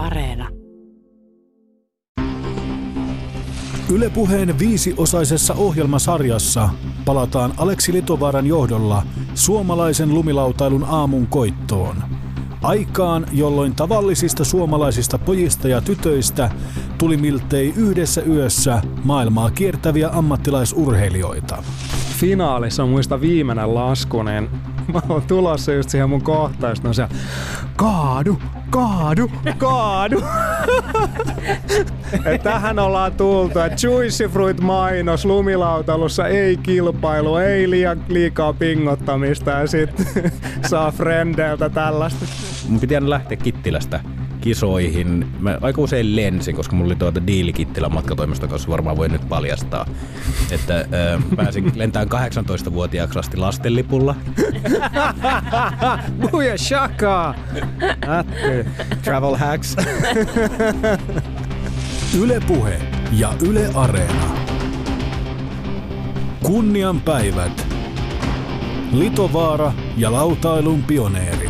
Areena. Ylepuheen viisiosaisessa ohjelmasarjassa palataan Aleksi Litovaaran johdolla suomalaisen lumilautailun aamun koittoon. Aikaan, jolloin tavallisista suomalaisista pojista ja tytöistä tuli miltei yhdessä yössä maailmaa kiertäviä ammattilaisurheilijoita. Finaalissa on muista viimeinen lasku, niin mä oon tulossa just siihen mun kohtaan, on siellä, kaadu, kaadu, kaadu. Tähän ollaan tultu, että Juicy Fruit mainos lumilautalussa ei kilpailu, ei liian, liikaa pingottamista ja sitten saa frendeiltä tällaista. Mun piti aina lähteä Kittilästä kisoihin. Mä aika usein lensin, koska mulla oli tuota diili Kittilän matkatoimiston kanssa, varmaan voi nyt paljastaa. Että äh, pääsin lentämään 18-vuotiaaksi asti lastenlipulla. Buja shaka! Travel hacks. Yle Puhe ja Yle Areena. Kunnian päivät. Litovaara ja lautailun pioneerit.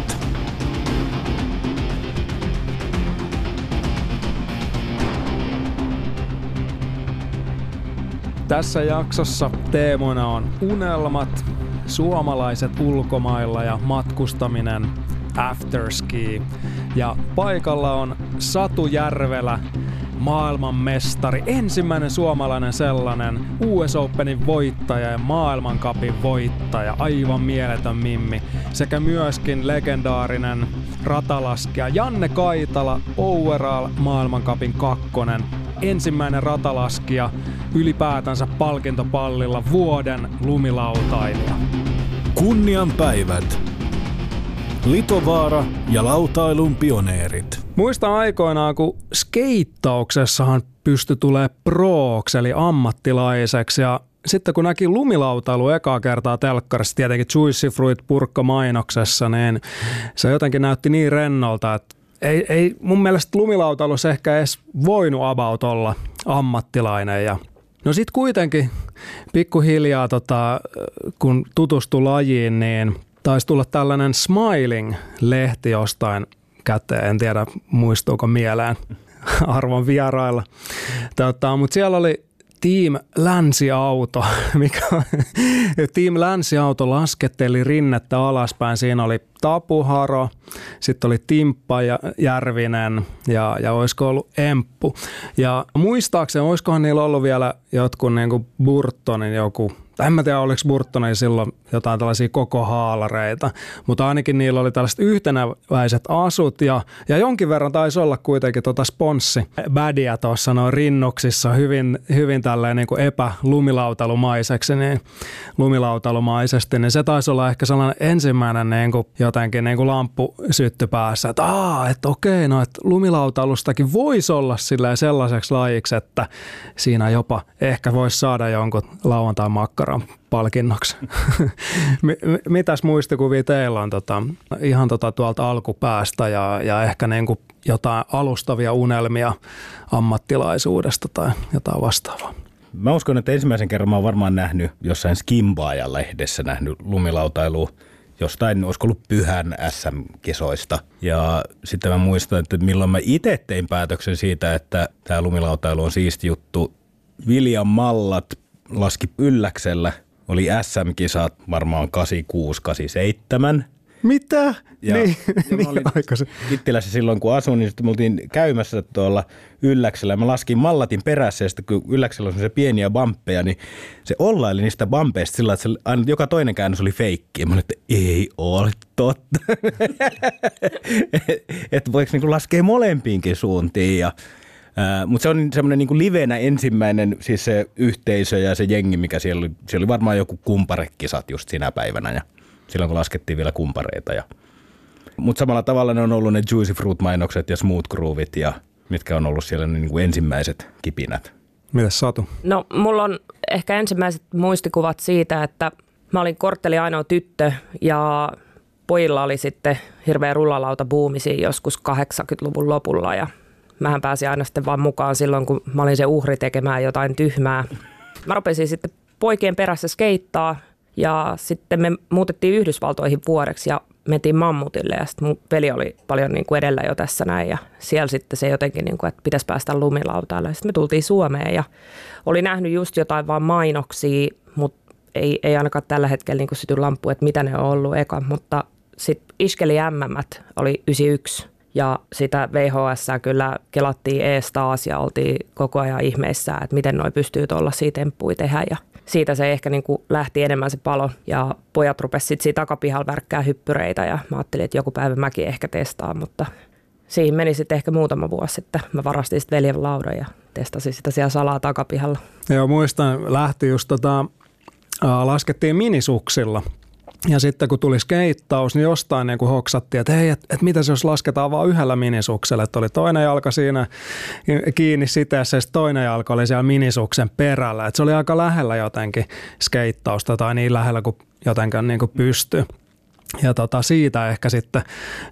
Tässä jaksossa teemona on unelmat, suomalaiset ulkomailla ja matkustaminen, afterski. Ja paikalla on Satu Järvelä, maailmanmestari, ensimmäinen suomalainen sellainen, US Openin voittaja ja maailmankapin voittaja, aivan mieletön mimmi, sekä myöskin legendaarinen ratalaskija Janne Kaitala, overall maailmankapin kakkonen, ensimmäinen ratalaskija ylipäätänsä palkintopallilla vuoden lumilautailija. Kunnian päivät. Litovaara ja lautailun pioneerit. Muistan aikoinaan, kun skeittauksessahan pystyi tulee prooks, eli ammattilaiseksi, ja sitten kun näki lumilautailu ekaa kertaa telkkarissa, tietenkin Juicy Fruit purkka mainoksessa, niin se jotenkin näytti niin rennolta, että ei, ei mun mielestä lumilautailussa ehkä edes voinut about olla ammattilainen. Ja no sitten kuitenkin pikkuhiljaa, tota, kun tutustui lajiin, niin taisi tulla tällainen Smiling-lehti jostain käteen. En tiedä, muistuuko mieleen arvon vierailla. Tota, Mutta siellä oli Team Länsiauto, mikä Team Länsiauto lasketteli rinnettä alaspäin. Siinä oli Tapuharo, sitten oli Timppa ja Järvinen ja, ja olisiko ollut Emppu. Ja muistaakseni, olisikohan niillä ollut vielä jotkut niin kuin Burtonin joku en mä tiedä, oliko Burtonin silloin jotain tällaisia koko haalareita, mutta ainakin niillä oli tällaiset yhtenäväiset asut ja, ja jonkin verran taisi olla kuitenkin tota sponssi bädiä tuossa noin rinnuksissa hyvin, hyvin tälleen niin kuin epälumilautailumaiseksi, niin lumilautailumaisesti, niin se taisi olla ehkä sellainen ensimmäinen niin kuin jotenkin niin kuin lamppu sytty päässä, että aa, että okei, no että lumilautailustakin voisi olla sellaiseksi lajiksi, että siinä jopa ehkä voisi saada jonkun lauantai makkaran palkinnoksi. Mitäs muistikuvia teillä on tota, ihan tota tuolta alkupäästä ja, ja ehkä niin kuin jotain alustavia unelmia ammattilaisuudesta tai jotain vastaavaa? Mä uskon, että ensimmäisen kerran mä oon varmaan nähnyt jossain Skimbaaja-lehdessä nähnyt lumilautailua jostain, olisiko ollut pyhän SM-kisoista. Ja sitten mä muistan, että milloin mä itse tein päätöksen siitä, että tämä lumilautailu on siisti juttu. Viljan Mallat laski ylläksellä, oli SM-kisat varmaan 86-87. Mitä? Ja, niin, ja niin olin aikaisin. Kittilässä silloin, kun asuin, niin sitten me oltiin käymässä tuolla Ylläksellä. Mä laskin mallatin perässä ja sitten kun Ylläksellä on se pieniä bampeja, niin se ollaili niistä bampeista sillä että se, aina joka toinen käännös oli feikki. Mä olin, että ei ole totta. että voiko niinku laskea molempiinkin suuntiin ja mutta se on semmoinen niin livenä ensimmäinen siis se yhteisö ja se jengi, mikä siellä oli. Siellä oli varmaan joku kumparekisat just sinä päivänä ja silloin kun laskettiin vielä kumpareita. Ja. Mutta samalla tavalla ne on ollut ne Juicy Fruit-mainokset ja Smooth Groovit ja mitkä on ollut siellä ne niin kuin ensimmäiset kipinät. Mitäs Satu? No mulla on ehkä ensimmäiset muistikuvat siitä, että mä olin kortteli ainoa tyttö ja pojilla oli sitten hirveä rullalauta buumisi joskus 80-luvun lopulla ja mähän pääsin aina sitten vaan mukaan silloin, kun mä olin se uhri tekemään jotain tyhmää. Mä rupesin sitten poikien perässä skeittaa ja sitten me muutettiin Yhdysvaltoihin vuodeksi ja mentiin Mammutille ja sitten mun veli oli paljon niin kuin edellä jo tässä näin ja siellä sitten se jotenkin, niin kuin, että pitäisi päästä lumilautaille. Sitten me tultiin Suomeen ja oli nähnyt just jotain vaan mainoksia, mutta ei, ei ainakaan tällä hetkellä niin syty lampu, että mitä ne on ollut eka, mutta sitten Iskeli MM oli 91 ja sitä VHS kyllä kelattiin ees taas ja oltiin koko ajan ihmeissä, että miten noi pystyy tuolla temppuja tehdä ja siitä se ehkä niin kuin lähti enemmän se palo ja pojat rupesivat siitä takapihalla värkkää hyppyreitä ja mä ajattelin, että joku päivä mäkin ehkä testaan, mutta siihen meni sitten ehkä muutama vuosi sitten. Mä varastin sitten veljen laudan ja testasin sitä siellä salaa takapihalla. Joo, muistan, lähti just tota, laskettiin minisuksilla ja sitten kun tuli skeittaus, niin jostain niin hoksattiin, että hei, että et mitä se jos lasketaan vain yhdellä minisuksella. Että oli toinen jalka siinä kiinni siteessä ja toinen jalka oli siellä minisuksen perällä. Että se oli aika lähellä jotenkin skeittausta tai niin lähellä kuin jotenkin niin pystyi. Ja tota, siitä ehkä sitten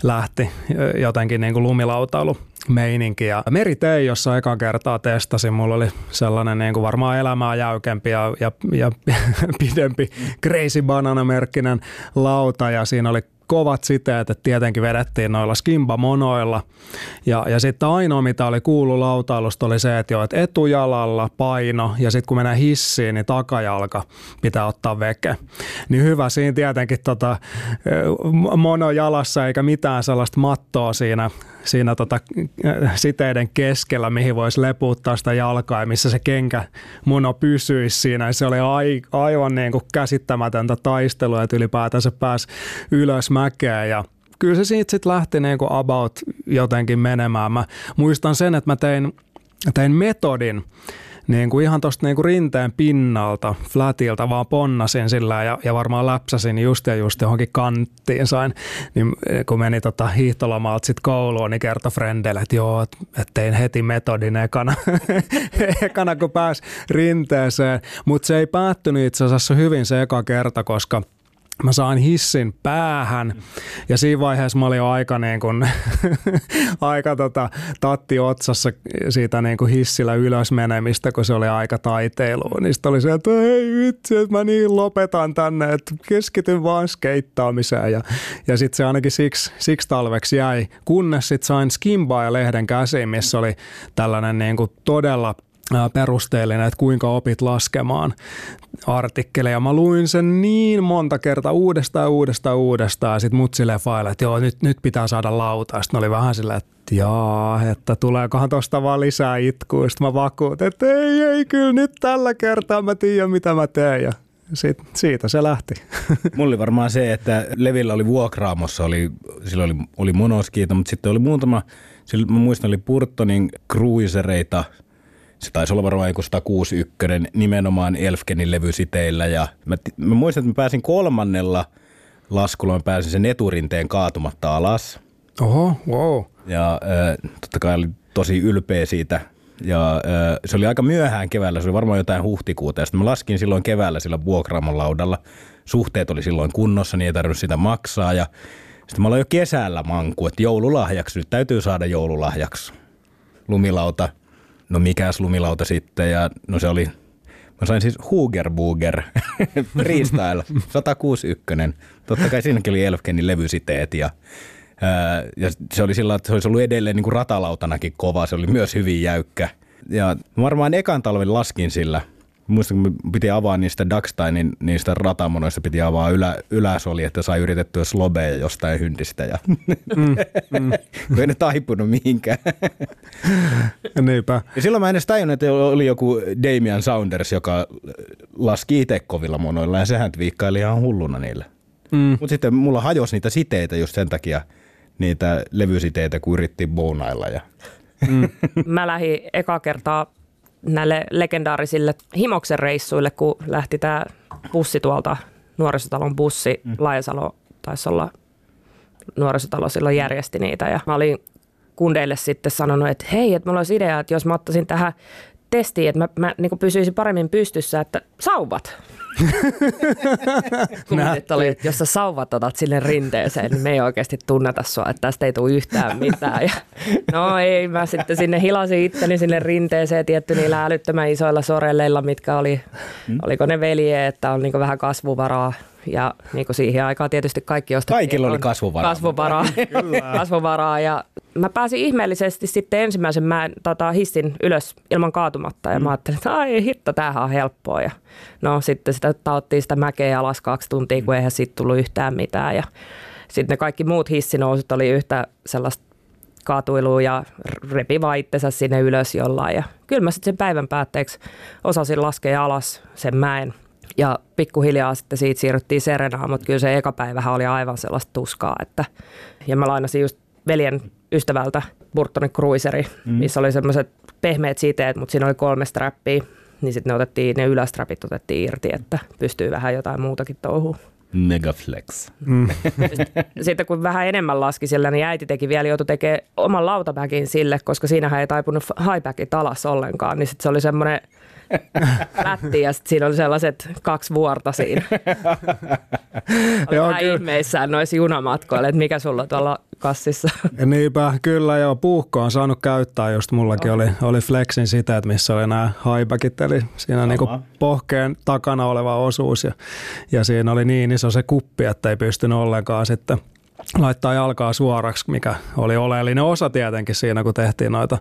lähti jotenkin niin kuin lumilautailu meininki. Ja meritei, jossa eka kertaa testasin, mulla oli sellainen niin kuin varmaan elämää jäykempi ja, ja, ja pidempi Crazy Banana-merkkinen lauta ja siinä oli kovat siteet, että tietenkin vedettiin noilla skimba-monoilla. Ja, ja sitten ainoa, mitä oli kuullut lautailusta, oli se, että, jo, että etujalalla paino ja sitten kun mennään hissiin, niin takajalka pitää ottaa veke. Niin hyvä siinä tietenkin tota, mono jalassa eikä mitään sellaista mattoa siinä siinä tota, siteiden keskellä, mihin voisi lepuuttaa sitä jalkaa ja missä se kenkä mono pysyisi siinä. Se oli ai, aivan niin kuin käsittämätöntä taistelua, että ylipäätänsä pääsi ylös mäkeä ja kyllä se siitä sitten lähti kuin about jotenkin menemään. Mä muistan sen, että mä tein, tein metodin, niin kuin ihan tuosta niin rinteen pinnalta, flatilta vaan ponnasin sillä ja, ja varmaan läpsäsin just ja just johonkin kanttiin sain. Niin eh, kun meni tota hiihtolomalta sitten kouluun, niin kertoi frendeille, että joo, että tein heti metodin ekana, ekana kun pääsi rinteeseen. Mutta se ei päättynyt itse asiassa hyvin se eka kerta, koska – mä saan hissin päähän ja siinä vaiheessa mä olin jo aika, niin kuin, aika tota, tatti otsassa siitä niin kuin hissillä ylös menemistä, kun se oli aika taiteilua. Niin oli se, että hei vitsi, että mä niin lopetan tänne, että keskityn vaan skeittaamiseen ja, ja sitten se ainakin siksi, siksi talveksi jäi, kunnes sitten sain Skimbaa ja lehden käsiin, missä oli tällainen niin kuin todella – perusteellinen, että kuinka opit laskemaan artikkeleja. Mä luin sen niin monta kertaa uudestaan uudestaan uudestaan ja sit mut silleen faile, että joo, nyt, nyt pitää saada lauta. Sitten oli vähän silleen, että jaa, että tuleekohan tosta vaan lisää itkua. Sitten mä vakuutin, että ei, ei, kyllä nyt tällä kertaa mä tiedän, mitä mä teen. Ja sit, siitä se lähti. Mulla oli varmaan se, että Levillä oli vuokraamossa, oli, sillä oli, oli monoskiita, mutta sitten oli muutama, sillä, mä muistan, oli Purtonin cruisereita – se taisi olla varmaan joku 161 nimenomaan Elfkenin levysiteillä. Ja mä, mä muistan, että mä pääsin kolmannella laskulla, mä pääsin sen eturinteen kaatumatta alas. Oho, wow. Ja äh, totta kai oli tosi ylpeä siitä. Ja äh, se oli aika myöhään keväällä, se oli varmaan jotain huhtikuuta. Ja sitten mä laskin silloin keväällä sillä vuokraamon laudalla. Suhteet oli silloin kunnossa, niin ei tarvinnut sitä maksaa. Ja sitten mä olin jo kesällä manku, että joululahjaksi, nyt täytyy saada joululahjaksi. Lumilauta – no mikäs lumilauta sitten ja no se oli, mä sain siis Hugerbuger freestyle 161. Totta kai siinäkin oli Elfkenin levysiteet ja ja se oli sillä että se olisi ollut edelleen niin kuin ratalautanakin kova, se oli myös hyvin jäykkä. Ja varmaan ekan talven laskin sillä – Muistan, kun piti avaa niistä Ducksteinin niistä ratamonoista, piti avaa ylä, yläsoli, että sai yritettyä slobeja jostain hyndistä. Ja mm, mm. ei ne taipunut mihinkään. Niinpä. Ja silloin mä en edes tajunnut, että oli joku Damian Saunders, joka laski itse kovilla monoilla ja sehän viikkaili ihan hulluna niillä. Mm. Mutta sitten mulla hajosi niitä siteitä just sen takia, niitä levysiteitä, kun yritti bonailla. Ja... Mm. Mä lähdin eka kertaa näille legendaarisille Himoksen reissuille, kun lähti tämä bussi tuolta, nuorisotalon bussi, mm. Laajasalo taisi olla nuorisotalo silloin järjesti niitä ja mä olin kundeille sitten sanonut, että hei, että mulla olisi idea, että jos mä ottaisin tähän testiin, että mä, mä niin pysyisin paremmin pystyssä, että sauvat. Kommentit oli, että jos sä sauvat otat sille rinteeseen, niin me ei oikeasti tunneta sua, että tästä ei tule yhtään mitään. Ja, no ei, mä sitten sinne hilasin itteni sinne rinteeseen tietty niillä älyttömän isoilla sorelleilla, mitkä oli, mm. oliko ne veljeet, että on niin vähän kasvuvaraa Ja niin kuin siihen aikaan tietysti kaikki ostettiin. Kaikilla oli kasvuvaraa. Kasvuvaraa. kasvuvaraa. Ja mä pääsin ihmeellisesti sitten ensimmäisen mäen, tota, hissin ylös ilman kaatumatta. Ja mm. mä ajattelin, että ai hitto, tämähän on helppoa. Ja no sitten sitä tauttiin sitä mäkeä alas kaksi tuntia, kun eihän siitä tullut yhtään mitään. Ja sitten ne kaikki muut hissinousut oli yhtä sellaista kaatuilua ja repi vaan itsensä sinne ylös jollain. Ja kyllä mä sitten sen päivän päätteeksi osasin laskea alas sen mäen. Ja pikkuhiljaa sitten siitä siirryttiin Serenaan, mutta kyllä se eka päivähän oli aivan sellaista tuskaa. Että, ja mä lainasin just veljen ystävältä Burtonin Cruiseri, mm. missä oli semmoiset pehmeät siteet, mutta siinä oli kolme strappia. Niin sitten ne otettiin, ne ylästrapit otettiin irti, että pystyy vähän jotain muutakin touhuun. Megaflex. Mm. Sitten kun vähän enemmän laski sillä, niin äiti teki vielä, joutui tekemään oman lautapäkin sille, koska siinähän ei taipunut highbackit alas ollenkaan. Niin sitten se oli semmoinen lätti ja sitten siinä oli sellaiset kaksi vuorta siinä. Oli Joo, vähän kyllä. ihmeissään noissa junamatkoilla, että mikä sulla tuolla kassissa. Niinpä, kyllä joo. Puukko on saanut käyttää, just mullakin oli, oli Flexin sitä, että missä oli nämä highbackit, eli siinä niinku pohkeen takana oleva osuus ja, ja siinä oli niin iso se kuppi, että ei pystynyt ollenkaan sitten laittaa jalkaa suoraksi, mikä oli oleellinen osa tietenkin siinä, kun tehtiin noita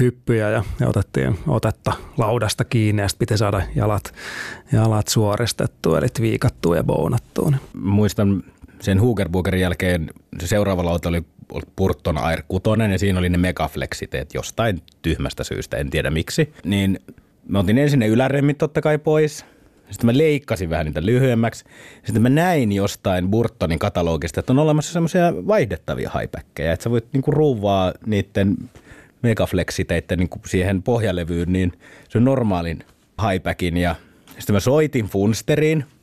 hyppyjä ja, otettiin otetta laudasta kiinni ja piti saada jalat, jalat suoristettua, eli viikattua ja bounattua. Muistan sen Hugerbugerin jälkeen se seuraava lauta oli Purton Air 6 ja siinä oli ne megaflexiteet jostain tyhmästä syystä, en tiedä miksi. Niin me otin ensin ne yläremmit totta kai pois – sitten mä leikkasin vähän niitä lyhyemmäksi. Sitten mä näin jostain Burtonin katalogista, että on olemassa semmoisia vaihdettavia highbackkejä, että sä voit niinku ruuvaa niiden megaflexiteiden niinku siihen pohjalevyyn, niin se on normaalin highbackin. Ja sitten mä soitin Funsteriin –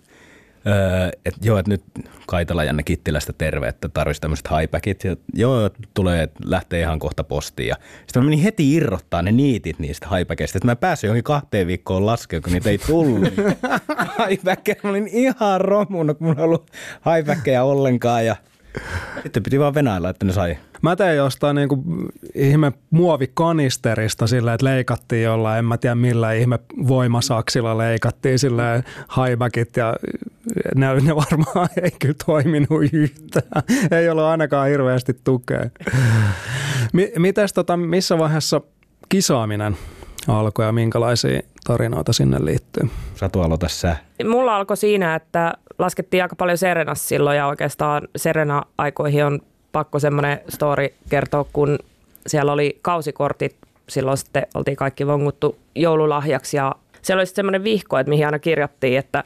Öö, että joo, että nyt Kaitala Janne Kittilästä terve, että tarvitsisi tämmöiset highbackit. Ja joo, tulee, että lähtee ihan kohta postiin. Ja sitten mä menin heti irrottaa ne niitit niistä highbackeista. Että mä pääsin johonkin kahteen viikkoon laskemaan, kun niitä ei tullut. highbackeja. Mä olin ihan romunut, kun mulla ei ollut highbackeja ollenkaan. Ja sitten piti vaan venailla, että ne sai Mä tein jostain niin kuin ihme muovikanisterista sillä, että leikattiin jollain, en mä tiedä millä ihme voimasaksilla leikattiin sillä highbackit ja ne, ne varmaan ei kyllä toiminut yhtään. Ei ollut ainakaan hirveästi tukea. Mites tota, missä vaiheessa kisaaminen alkoi ja minkälaisia tarinoita sinne liittyy? Satu aloita sä. Mulla alkoi siinä, että laskettiin aika paljon Serenassa silloin ja oikeastaan Serena-aikoihin on pakko semmoinen story kertoa, kun siellä oli kausikortit, silloin sitten oltiin kaikki vonguttu joululahjaksi ja siellä oli sitten semmoinen vihko, että mihin aina kirjattiin, että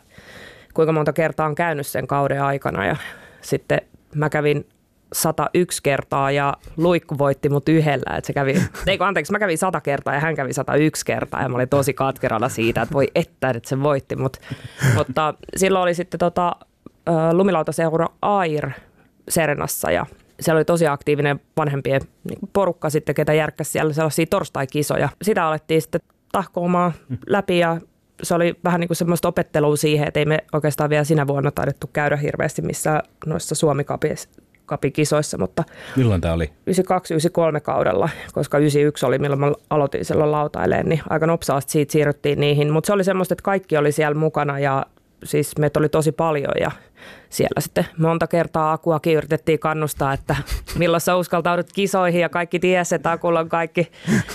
kuinka monta kertaa on käynyt sen kauden aikana ja sitten mä kävin 101 kertaa ja Luikku voitti mut yhdellä. Että se kävi, eikö anteeksi, mä kävin 100 kertaa ja hän kävi 101 kertaa ja mä olin tosi katkerana siitä, että voi että, että se voitti. Mut, mutta silloin oli sitten tota, lumilautaseura Air Serenassa ja siellä oli tosi aktiivinen vanhempien niin porukka sitten, ketä järkkäsi siellä sellaisia torstaikisoja. Sitä alettiin sitten tahkoamaan läpi ja se oli vähän niin kuin semmoista opettelua siihen, että ei me oikeastaan vielä sinä vuonna taidettu käydä hirveästi missään noissa suomi kisoissa, mutta Milloin tämä oli? 92-93 kaudella, koska 91 oli milloin mä aloitin silloin lautaileen, niin aika nopsaasti siitä siirryttiin niihin. Mutta se oli semmoista, että kaikki oli siellä mukana ja siis meitä oli tosi paljon ja siellä sitten monta kertaa Akuakin yritettiin kannustaa, että milloin sä uskaltaudut kisoihin ja kaikki tiesi, että Akulla on kaikki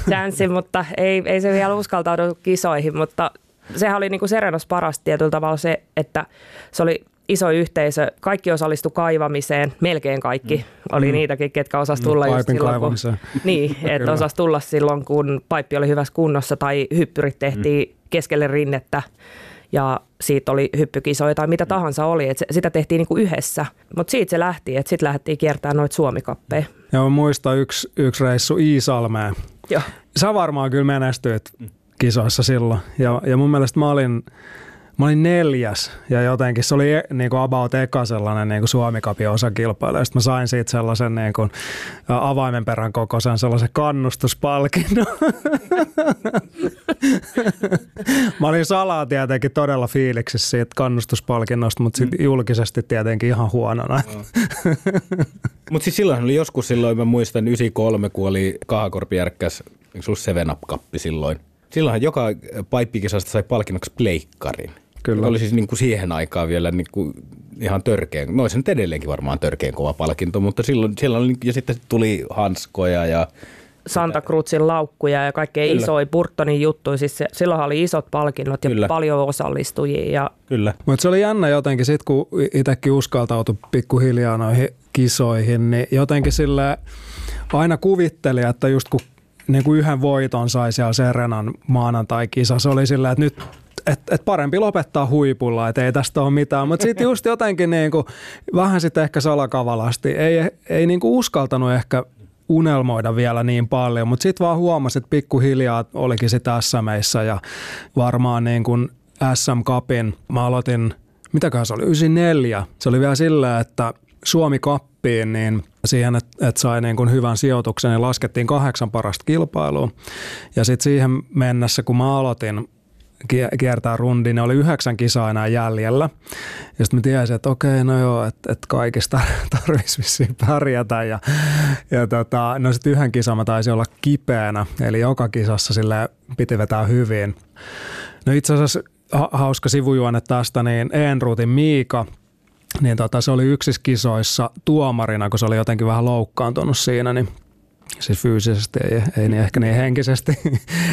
chanssi, mutta ei, ei se vielä uskaltaudu kisoihin, mutta sehän oli niin kuin Serenos paras tietyllä tavalla se, että se oli iso yhteisö, kaikki osallistu kaivamiseen, melkein kaikki. Mm. Oli mm. niitäkin, ketkä osas mm, tulla mm, just silloin, kun, niin, että osas tulla silloin, kun paippi oli hyvässä kunnossa tai hyppyrit tehtiin mm. keskelle rinnettä ja siitä oli hyppykisoja tai mitä tahansa oli, että sitä tehtiin niin kuin yhdessä. Mutta siitä se lähti, että sitten lähdettiin kiertämään noita suomikappeja. Joo, muista yksi, yksi reissu Iisalmeen. Joo. Sä varmaan kyllä menestyit kisoissa silloin. Ja, ja mun mielestä mä olin, mä olin neljäs ja jotenkin se oli e, niin kuin about eka sellainen niin kuin osakilpailu. Sitten mä sain siitä sellaisen niin kuin avaimen perän kokoisen sellaisen kannustuspalkinnon. mä olin salaa tietenkin todella fiiliksissä siitä kannustuspalkinnosta, mutta sitten mm. julkisesti tietenkin ihan huonona. mutta siis silloin oli joskus silloin, mä muistan 93, kun oli Kahakorpi järkkäs, eikö sulla Seven Up-kappi silloin? Silloinhan joka paippikisasta sai palkinnoksi pleikkarin. Kyllä. Oli siis niin kuin siihen aikaan vielä niin kuin ihan törkeän, no se nyt edelleenkin varmaan törkeän kova palkinto, mutta silloin, silloin oli, ja sitten tuli hanskoja ja Santa Cruzin laukkuja ja kaikkea Kyllä. isoja Burtonin juttuja. Siis se, silloinhan oli isot palkinnot ja Kyllä. paljon osallistujia. Ja kyllä. Mutta se oli jännä jotenkin, sit kun itsekin uskaltautui pikkuhiljaa noihin kisoihin, niin jotenkin sille aina kuvitteli, että just kun niin kuin yhden voiton sai siellä Serenan maanantai-kisa, se oli sillä, että nyt et, et parempi lopettaa huipulla, että ei tästä ole mitään. Mutta sitten just jotenkin niinku, vähän sitten ehkä salakavalasti, ei, ei niinku uskaltanut ehkä unelmoida vielä niin paljon, mutta sitten vaan huomasi, että pikkuhiljaa olikin sitä SMEissä ja varmaan niin kuin SM Cupin, mä aloitin, mitäköhän se oli, 94. Se oli vielä sillä, että Suomi Kappiin, niin siihen, että, että sai niin kuin hyvän sijoituksen, niin laskettiin kahdeksan parasta kilpailua. Ja sitten siihen mennessä, kun mä aloitin kiertää rundin, niin oli yhdeksän kisaa enää jäljellä. Ja sitten mä tiesin, että okei, no joo, että, että kaikista tarvitsisi vissiin pärjätä. Ja, ja tota, no sitten yhden kisan mä taisin olla kipeänä, eli joka kisassa sille piti vetää hyvin. No itse asiassa ha- hauska sivujuone tästä, niin Enruutin Miika, niin tota, se oli yksissä kisoissa tuomarina, kun se oli jotenkin vähän loukkaantunut siinä, niin siis fyysisesti, ei, ei niin ehkä niin henkisesti.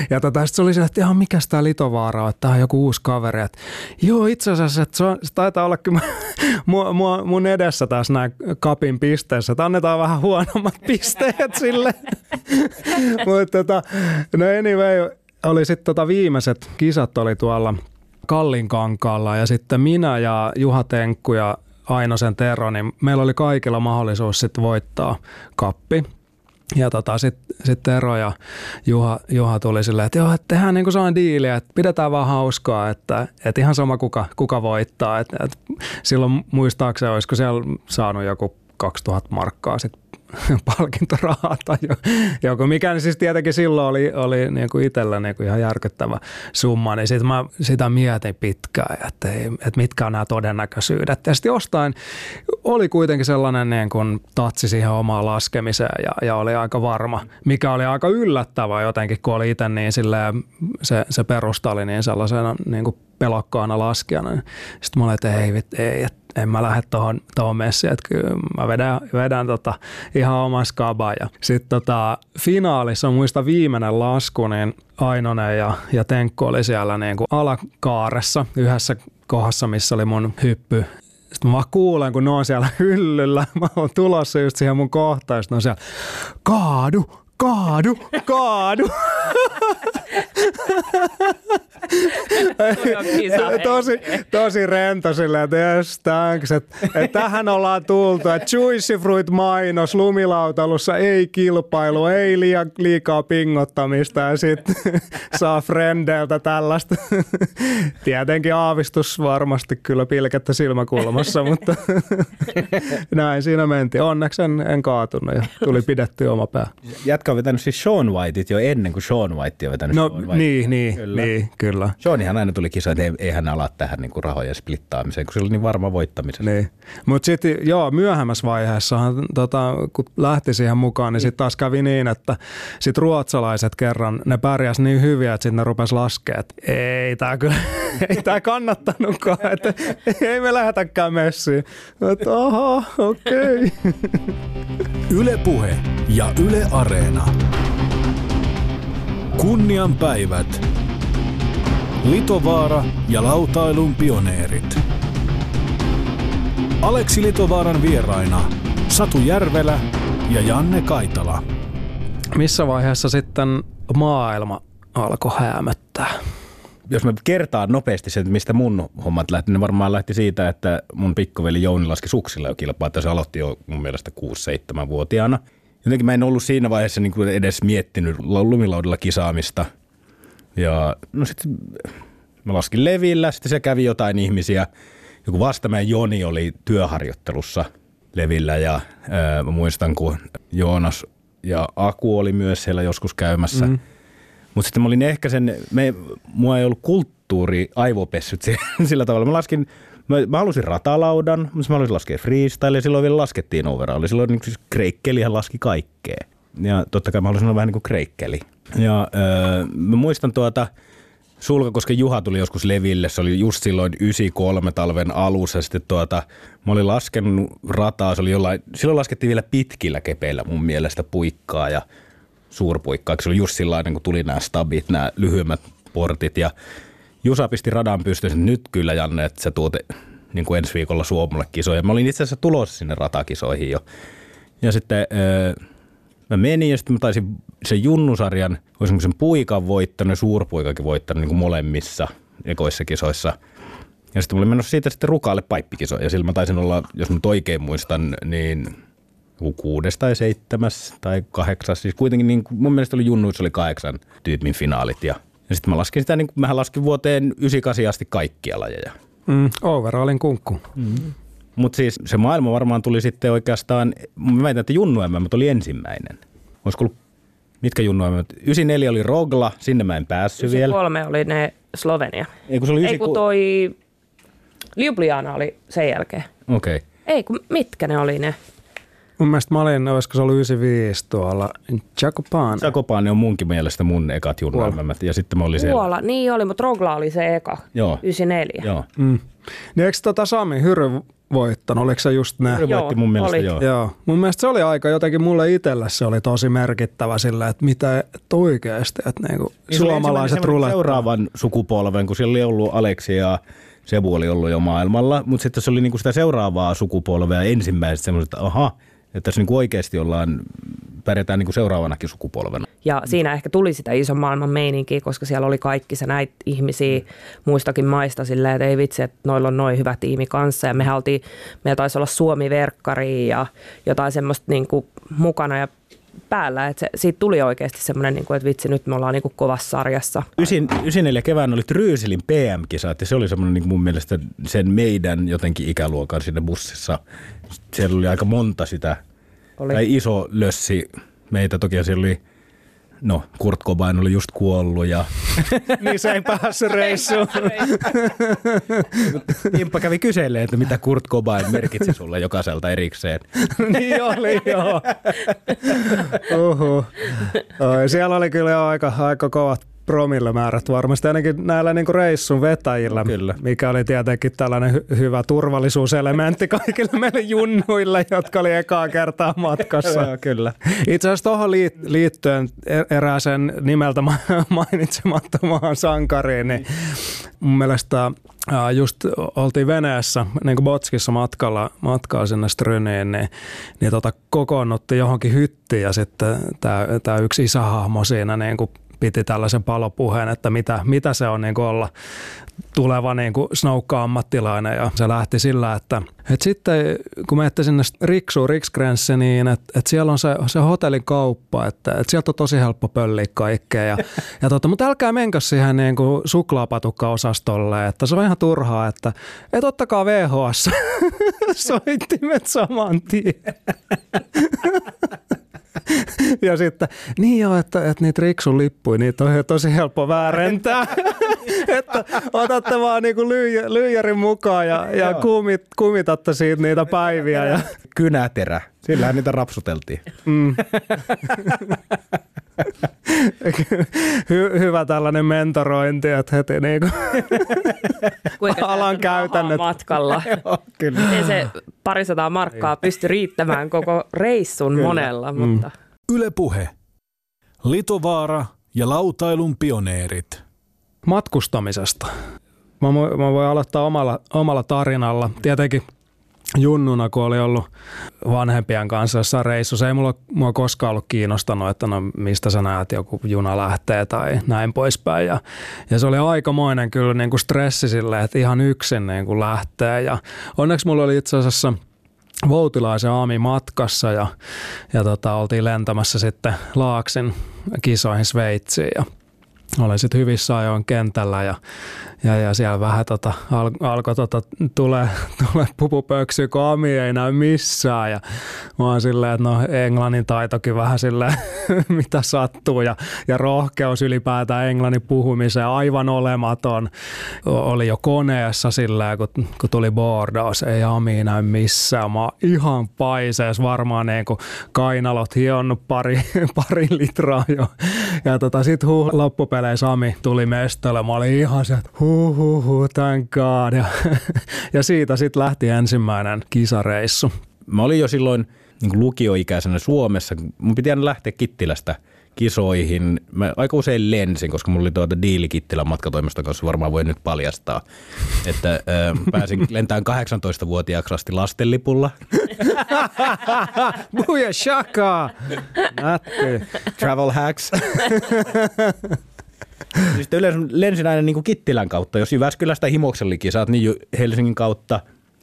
Ja tota, sitten se oli se, että ihan mikäs tää Litovaara on, että tää on joku uusi kaveri. Että, joo, itse asiassa, että se, on, se taitaa olla kyllä mun, mun, mun edessä tässä nämä kapin pisteissä, että annetaan vähän huonommat pisteet sille. Mutta tota, no anyway, oli sitten tota viimeiset kisat oli tuolla Kallinkankaalla ja sitten minä ja Juha Tenkku ja Ainosen Tero, niin meillä oli kaikilla mahdollisuus sitten voittaa kappi. Ja tota, sitten sit Tero ja Juha, Juha tuli silleen, että joo, että tehdään niin kuin sellainen diili, että pidetään vaan hauskaa, että, että ihan sama kuka, kuka voittaa. Että, että silloin muistaakseni, olisiko siellä saanut joku 2000 markkaa sit palkintorahaa tai jo- joku, mikä niin siis tietenkin silloin oli, oli niin kuin itsellä niin kuin ihan järkyttävä summa, niin sitten mä sitä mietin pitkään, että, että mitkä on nämä todennäköisyydet. Ja sitten jostain oli kuitenkin sellainen niin kuin tatsi siihen omaan laskemiseen ja, ja oli aika varma, mikä oli aika yllättävää jotenkin, kun oli itse niin silleen, se, se perusta oli niin sellaisena niin kuin pelokkaana laskijana. Sitten mä olin, että ei, ei että en mä lähde tuohon messiin, että kyllä mä vedän, vedän tota ihan oma skaba. Ja sitten tota, finaalissa, muista viimeinen lasku, niin Ainonen ja, ja Tenkku oli siellä niin kuin alakaaressa yhdessä kohdassa, missä oli mun hyppy. Sitten mä kuulen, kun ne on siellä hyllyllä. Mä oon tulossa just siihen mun kohtaan, ja ne on siellä, kaadu, kaadu, kaadu. tosi, tosi rento silleen, että yes, thanks, että, että tähän ollaan tultu, että Juicy Fruit mainos lumilautalussa ei kilpailu, ei liian, liikaa pingottamista ja sitten saa frendeiltä tällaista. Tietenkin aavistus varmasti kyllä pilkettä silmäkulmassa, mutta näin siinä mentiin. Onneksi en, en kaatunut ja tuli pidetty oma pää. Jätkä on vetänyt siis Sean Whiteit jo ennen kuin Sean White on vetänyt No Sean White. niin, niin, Kyllä. niin, kyllä. Seanihan aina tuli kisa, että ei, ei hän ala tähän niin kuin rahojen splittaamiseen, kun se oli niin varma voittamisessa. Niin. Mutta sitten joo, myöhemmässä vaiheessahan, tota, kun lähti siihen mukaan, niin sitten taas kävi niin, että sit ruotsalaiset kerran, ne pärjäs niin hyviä, että sitten ne rupes laskemaan, että ei tämä kyllä, ei tämä kannattanutkaan, että ei me lähetäkään messiin. Että aha, okei. Okay. Yle Puhe ja Yle Areena. Kunnian päivät. Litovaara ja lautailun pioneerit. Aleksi Litovaaran vieraina Satu Järvelä ja Janne Kaitala. Missä vaiheessa sitten maailma alkoi häämöttää? Jos mä kertaan nopeasti sen, mistä mun hommat lähti, niin varmaan lähti siitä, että mun pikkuveli Jouni laski suksilla jo kilpaa, että se aloitti jo mun mielestä 6-7-vuotiaana. Jotenkin mä en ollut siinä vaiheessa niin kuin edes miettinyt lumilaudalla kisaamista. Ja no sitten mä laskin levillä, sitten se kävi jotain ihmisiä. Joku vastamäen Joni oli työharjoittelussa levillä ja ää, mä muistan, kun Joonas ja Aku oli myös siellä joskus käymässä. Mm. Mutta sitten mä olin ehkä sen, me, mua ei ollut kulttuuri aivopessyt si- sillä tavalla. Mä laskin, mä, mä halusin ratalaudan, mutta mä halusin laskea freestyle ja silloin vielä laskettiin overalli. Silloin niin siis kreikkelihän laski kaikkea. Ja totta kai mä halusin olla vähän niin kuin kreikkeli. Ja öö, mä muistan tuota, Sulkakosken Juha tuli joskus leville, se oli just silloin 93 talven alussa. Sitten tuota, mä olin laskenut rataa, se oli jollain, silloin laskettiin vielä pitkillä kepeillä mun mielestä puikkaa ja suurpuikkaa. Se oli just silloin, kun tuli nämä stabit, nämä lyhyemmät portit ja Jusa pisti radan pystyyn, nyt kyllä Janne, että sä tuot niin kuin ensi viikolla Suomelle kisoja. Mä olin itse asiassa tulossa sinne ratakisoihin jo. Ja sitten öö, mä menin ja sitten mä taisin sen junnusarjan, olisin sen puikan voittanut ja suurpuikakin voittanut niin kuin molemmissa ekoissa kisoissa. Ja sitten mä olin menossa siitä sitten rukaalle paippikisoja. Ja sillä mä taisin olla, jos nyt oikein muistan, niin kuudes tai seitsemäs tai kahdeksas. Siis kuitenkin niin, mun mielestä oli junnuissa oli kahdeksan tyypin finaalit. Ja, ja sitten mä laskin sitä, niin kuin, mähän laskin vuoteen 98 asti kaikkia lajeja. Mm, overallin kunkku. Mm. Mutta siis se maailma varmaan tuli sitten oikeastaan, mä väitän, että Junnu MM tuli ensimmäinen. Olisiko ollut, mitkä Junnu MM? 94 oli Rogla, sinne mä en päässyt vielä. kolme oli ne Slovenia. Ei kun, se oli Ei kun toi Ljubljana oli sen jälkeen. Okei. Okay. Ei kun mitkä ne oli ne? Mun mielestä mä olin, olisiko se ollut 95 tuolla Jakopane. Jakopane on munkin mielestä mun ekat Junnu MM. Ja sitten mä olin siellä. Puola, niin oli, mutta Rogla oli se eka. Joo. 94. Joo. Mm. Niin eikö tota Sami Hyry voittanut, oliko se just ne? Hyry voitti mun mielestä, oli. joo. Joo. Mun mielestä se oli aika jotenkin mulle itselle se oli tosi merkittävä sillä, että mitä että oikeasti, että niinku Niin suomalaiset rulettaa. Seuraavan sukupolven, kun siellä oli ollut Aleksi ja Sebu oli ollut jo maailmalla, mutta sitten se oli niinku sitä seuraavaa sukupolvea ensimmäiset semmoiset, että aha, että tässä niinku oikeasti ollaan, pärjätään niinku seuraavanakin sukupolvena. Ja siinä ehkä tuli sitä ison maailman meininkiä, koska siellä oli kaikki se näitä ihmisiä muistakin maista silleen, että ei vitsi, että noilla on noin hyvä tiimi kanssa. Ja me oltiin, meillä taisi olla Suomi-verkkari ja jotain semmoista niin kuin mukana ja päällä. Että se, siitä tuli oikeasti semmoinen, niin kuin, että vitsi, nyt me ollaan niin kuin kovassa sarjassa. 94 kevään oli Tryysilin PM-kisat ja se oli semmoinen niin mun mielestä sen meidän jotenkin ikäluokan siinä bussissa. Siellä oli aika monta sitä, Oli. tai iso lössi meitä. Toki siellä oli, no Kurt Cobain oli just kuollut ja niin se ei päässyt reissuun. Timppa kävi kyselemään, että mitä Kurt Cobain merkitsi sulle jokaiselta erikseen. niin oli, joo. Uhu. Oi, siellä oli kyllä jo aika, aika kovat promillemäärät varmasti ainakin näillä niin reissun vetäjillä, Kyllä. mikä oli tietenkin tällainen hy- hyvä turvallisuuselementti kaikille meille junnuille, jotka oli ekaa kertaa matkassa. Joo, kyllä. Itse asiassa tuohon liit- liittyen er- erääseen nimeltä ma- mainitsemattomaan sankariin, niin mun mielestä just oltiin veneessä, niin kuin Botskissa matkalla, matkalla sinne Stryniin, niin, niin tota, kokoonnuttiin johonkin hyttiin ja sitten tämä yksi isähahmo siinä niin kuin piti tällaisen palopuheen, että mitä, mitä se on niin kuin olla tuleva niin kuin snoukka-ammattilainen ja se lähti sillä, että, että sitten kun menette sinne Riksuun, Riksgränsseniin, että, että siellä on se, se hotellin kauppa, että, että sieltä on tosi helppo pölliä kaikkea ja, ja tota, mutta älkää menkö siihen niin kuin suklaapatukka-osastolle, että se on ihan turhaa, että, että ottakaa VHS soittimet saman tien. Ja sitten, niin joo, että, että niitä riksun lippuja, niitä on tosi helppo väärentää. että otatte vaan niinku lyijä, lyijärin mukaan ja, ja kumit, kumitatte siitä niitä päiviä. Ja, Kynäterä. Sillähän niitä rapsuteltiin. mm. Hy, hyvä tällainen mentorointi, että heti niinku Kuinka alan käytännöt. matkalla. Kyllä. Ei se parisataa markkaa pysty riittämään koko reissun monella, mutta Yle Puhe. Litovaara ja lautailun pioneerit. matkustamisesta. Mä, mä voin aloittaa omalla, omalla tarinalla. Tietenkin junnuna, kun oli ollut vanhempien kanssa jossain reissussa, ei mulla, mulla koskaan ollut kiinnostanut, että no mistä sä näet joku juna lähtee tai näin poispäin. Ja, ja se oli aikamoinen kyllä niin kuin stressi silleen, että ihan yksin niin kuin lähtee. Ja onneksi mulla oli itse asiassa Voutilaisen Aami matkassa ja, ja tota, oltiin lentämässä sitten Laaksin kisoihin Sveitsiin ja olen sitten hyvissä ajoin kentällä ja, ja, ja siellä vähän tota, al, alkoi tota, tulee, tulee pupupöksyä, kun Ami ei näy missään ja mä oon silleen, että no englannin taitokin vähän silleen, mitä sattuu ja, ja rohkeus ylipäätään englannin puhumiseen aivan olematon. Oli jo koneessa silleen, kun, kun tuli Bordeaux, ei Ami näy missään. Mä oon ihan paisees varmaan niin kuin kainalot hionnut pari, pari litraa jo. Ja tota, sit huh, loppupeleissä kävelee Sami tuli mestölle. Mä olin ihan se, että huh, huh, huh, thank God. Ja, ja siitä sitten lähti ensimmäinen kisareissu. Mä olin jo silloin niin kuin lukioikäisenä Suomessa. Mun piti aina lähteä Kittilästä kisoihin. Mä aika usein lensin, koska mulla oli tuota diili Kittilän matkatoimiston kanssa, varmaan voi nyt paljastaa, että äh, pääsin lentään 18-vuotiaaksi asti lastenlipulla. Buja shaka! Travel hacks. Sitten yleensä lensin aina niin Kittilän kautta. Jos Jyväskylästä Himoksellikin, oot niin Helsingin kautta.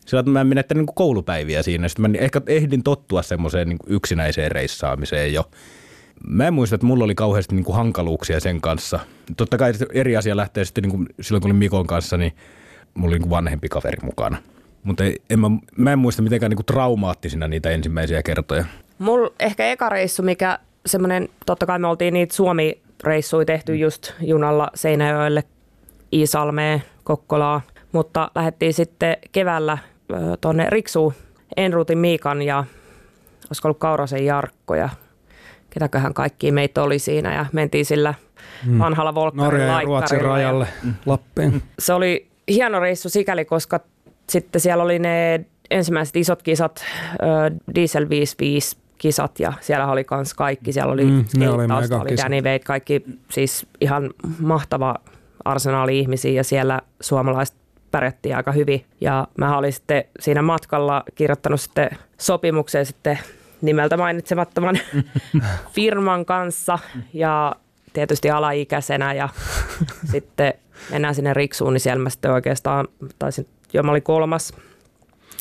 Sillä mä en menettänyt niin koulupäiviä siinä. Sitten mä ehkä ehdin tottua semmoiseen niin yksinäiseen reissaamiseen jo. Mä en muista, että mulla oli kauheasti niin hankaluuksia sen kanssa. Totta kai eri asia lähtee sitten niin silloin, kun olin Mikon kanssa, niin mulla oli niin vanhempi kaveri mukana. Mutta en, mä, mä en muista mitenkään niin traumaattisina niitä ensimmäisiä kertoja. Mulla ehkä eka reissu, mikä semmoinen, totta kai me oltiin niitä Suomi-reissuja tehty mm. just junalla Seinäjoelle, Iisalmeen, Kokkolaa, mutta lähdettiin sitten keväällä tuonne Riksuun Enruutin Miikan ja olisiko ollut Kaurasen Jarkko ja ketäköhän kaikki meitä oli siinä ja mentiin sillä mm. vanhalla Volkkarin ja Ruotsin rajalle ja, Lappiin. Se oli hieno reissu sikäli, koska sitten siellä oli ne ensimmäiset isot kisat, Diesel 55 kisat ja siellä oli kans kaikki. Siellä oli mm, oli, oli Danny Wade, kaikki siis ihan mahtava arsenaali ihmisiä ja siellä suomalaiset pärjättiin aika hyvin. Ja mä olin sitten siinä matkalla kirjoittanut sitten sopimukseen sitten nimeltä mainitsemattoman firman kanssa ja tietysti alaikäisenä ja sitten mennään sinne Riksuun, niin siellä mä sitten oikeastaan taisin, jo mä olin kolmas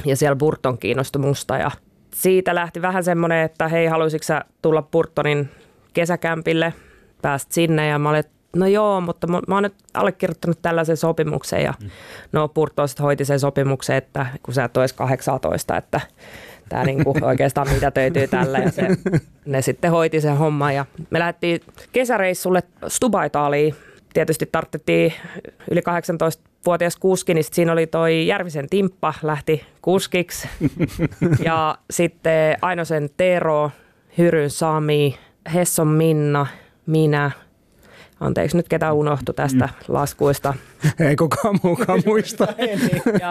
ja siellä Burton kiinnostui musta ja siitä lähti vähän semmoinen, että hei haluaisitko sä tulla Burtonin kesäkämpille, pääst sinne ja mä olin, no joo, mutta mä, mä oon nyt allekirjoittanut tällaisen sopimuksen ja mm. no Burton sitten hoiti sen sopimuksen, että kun sä et 18, että tämä niinku oikeastaan mitä töytyy tällä ja se, ne sitten hoiti sen homman ja me lähdettiin kesäreissulle Stubaitaaliin. Tietysti tarvittiin yli 18-vuotias kuski, niin siinä oli toi Järvisen Timppa lähti kuskiksi ja sitten Ainosen Tero, Hyryn Sami, Hesson Minna, minä, Anteeksi nyt ketä unohtu tästä laskuista. Ei kukaan muukaan muista. ja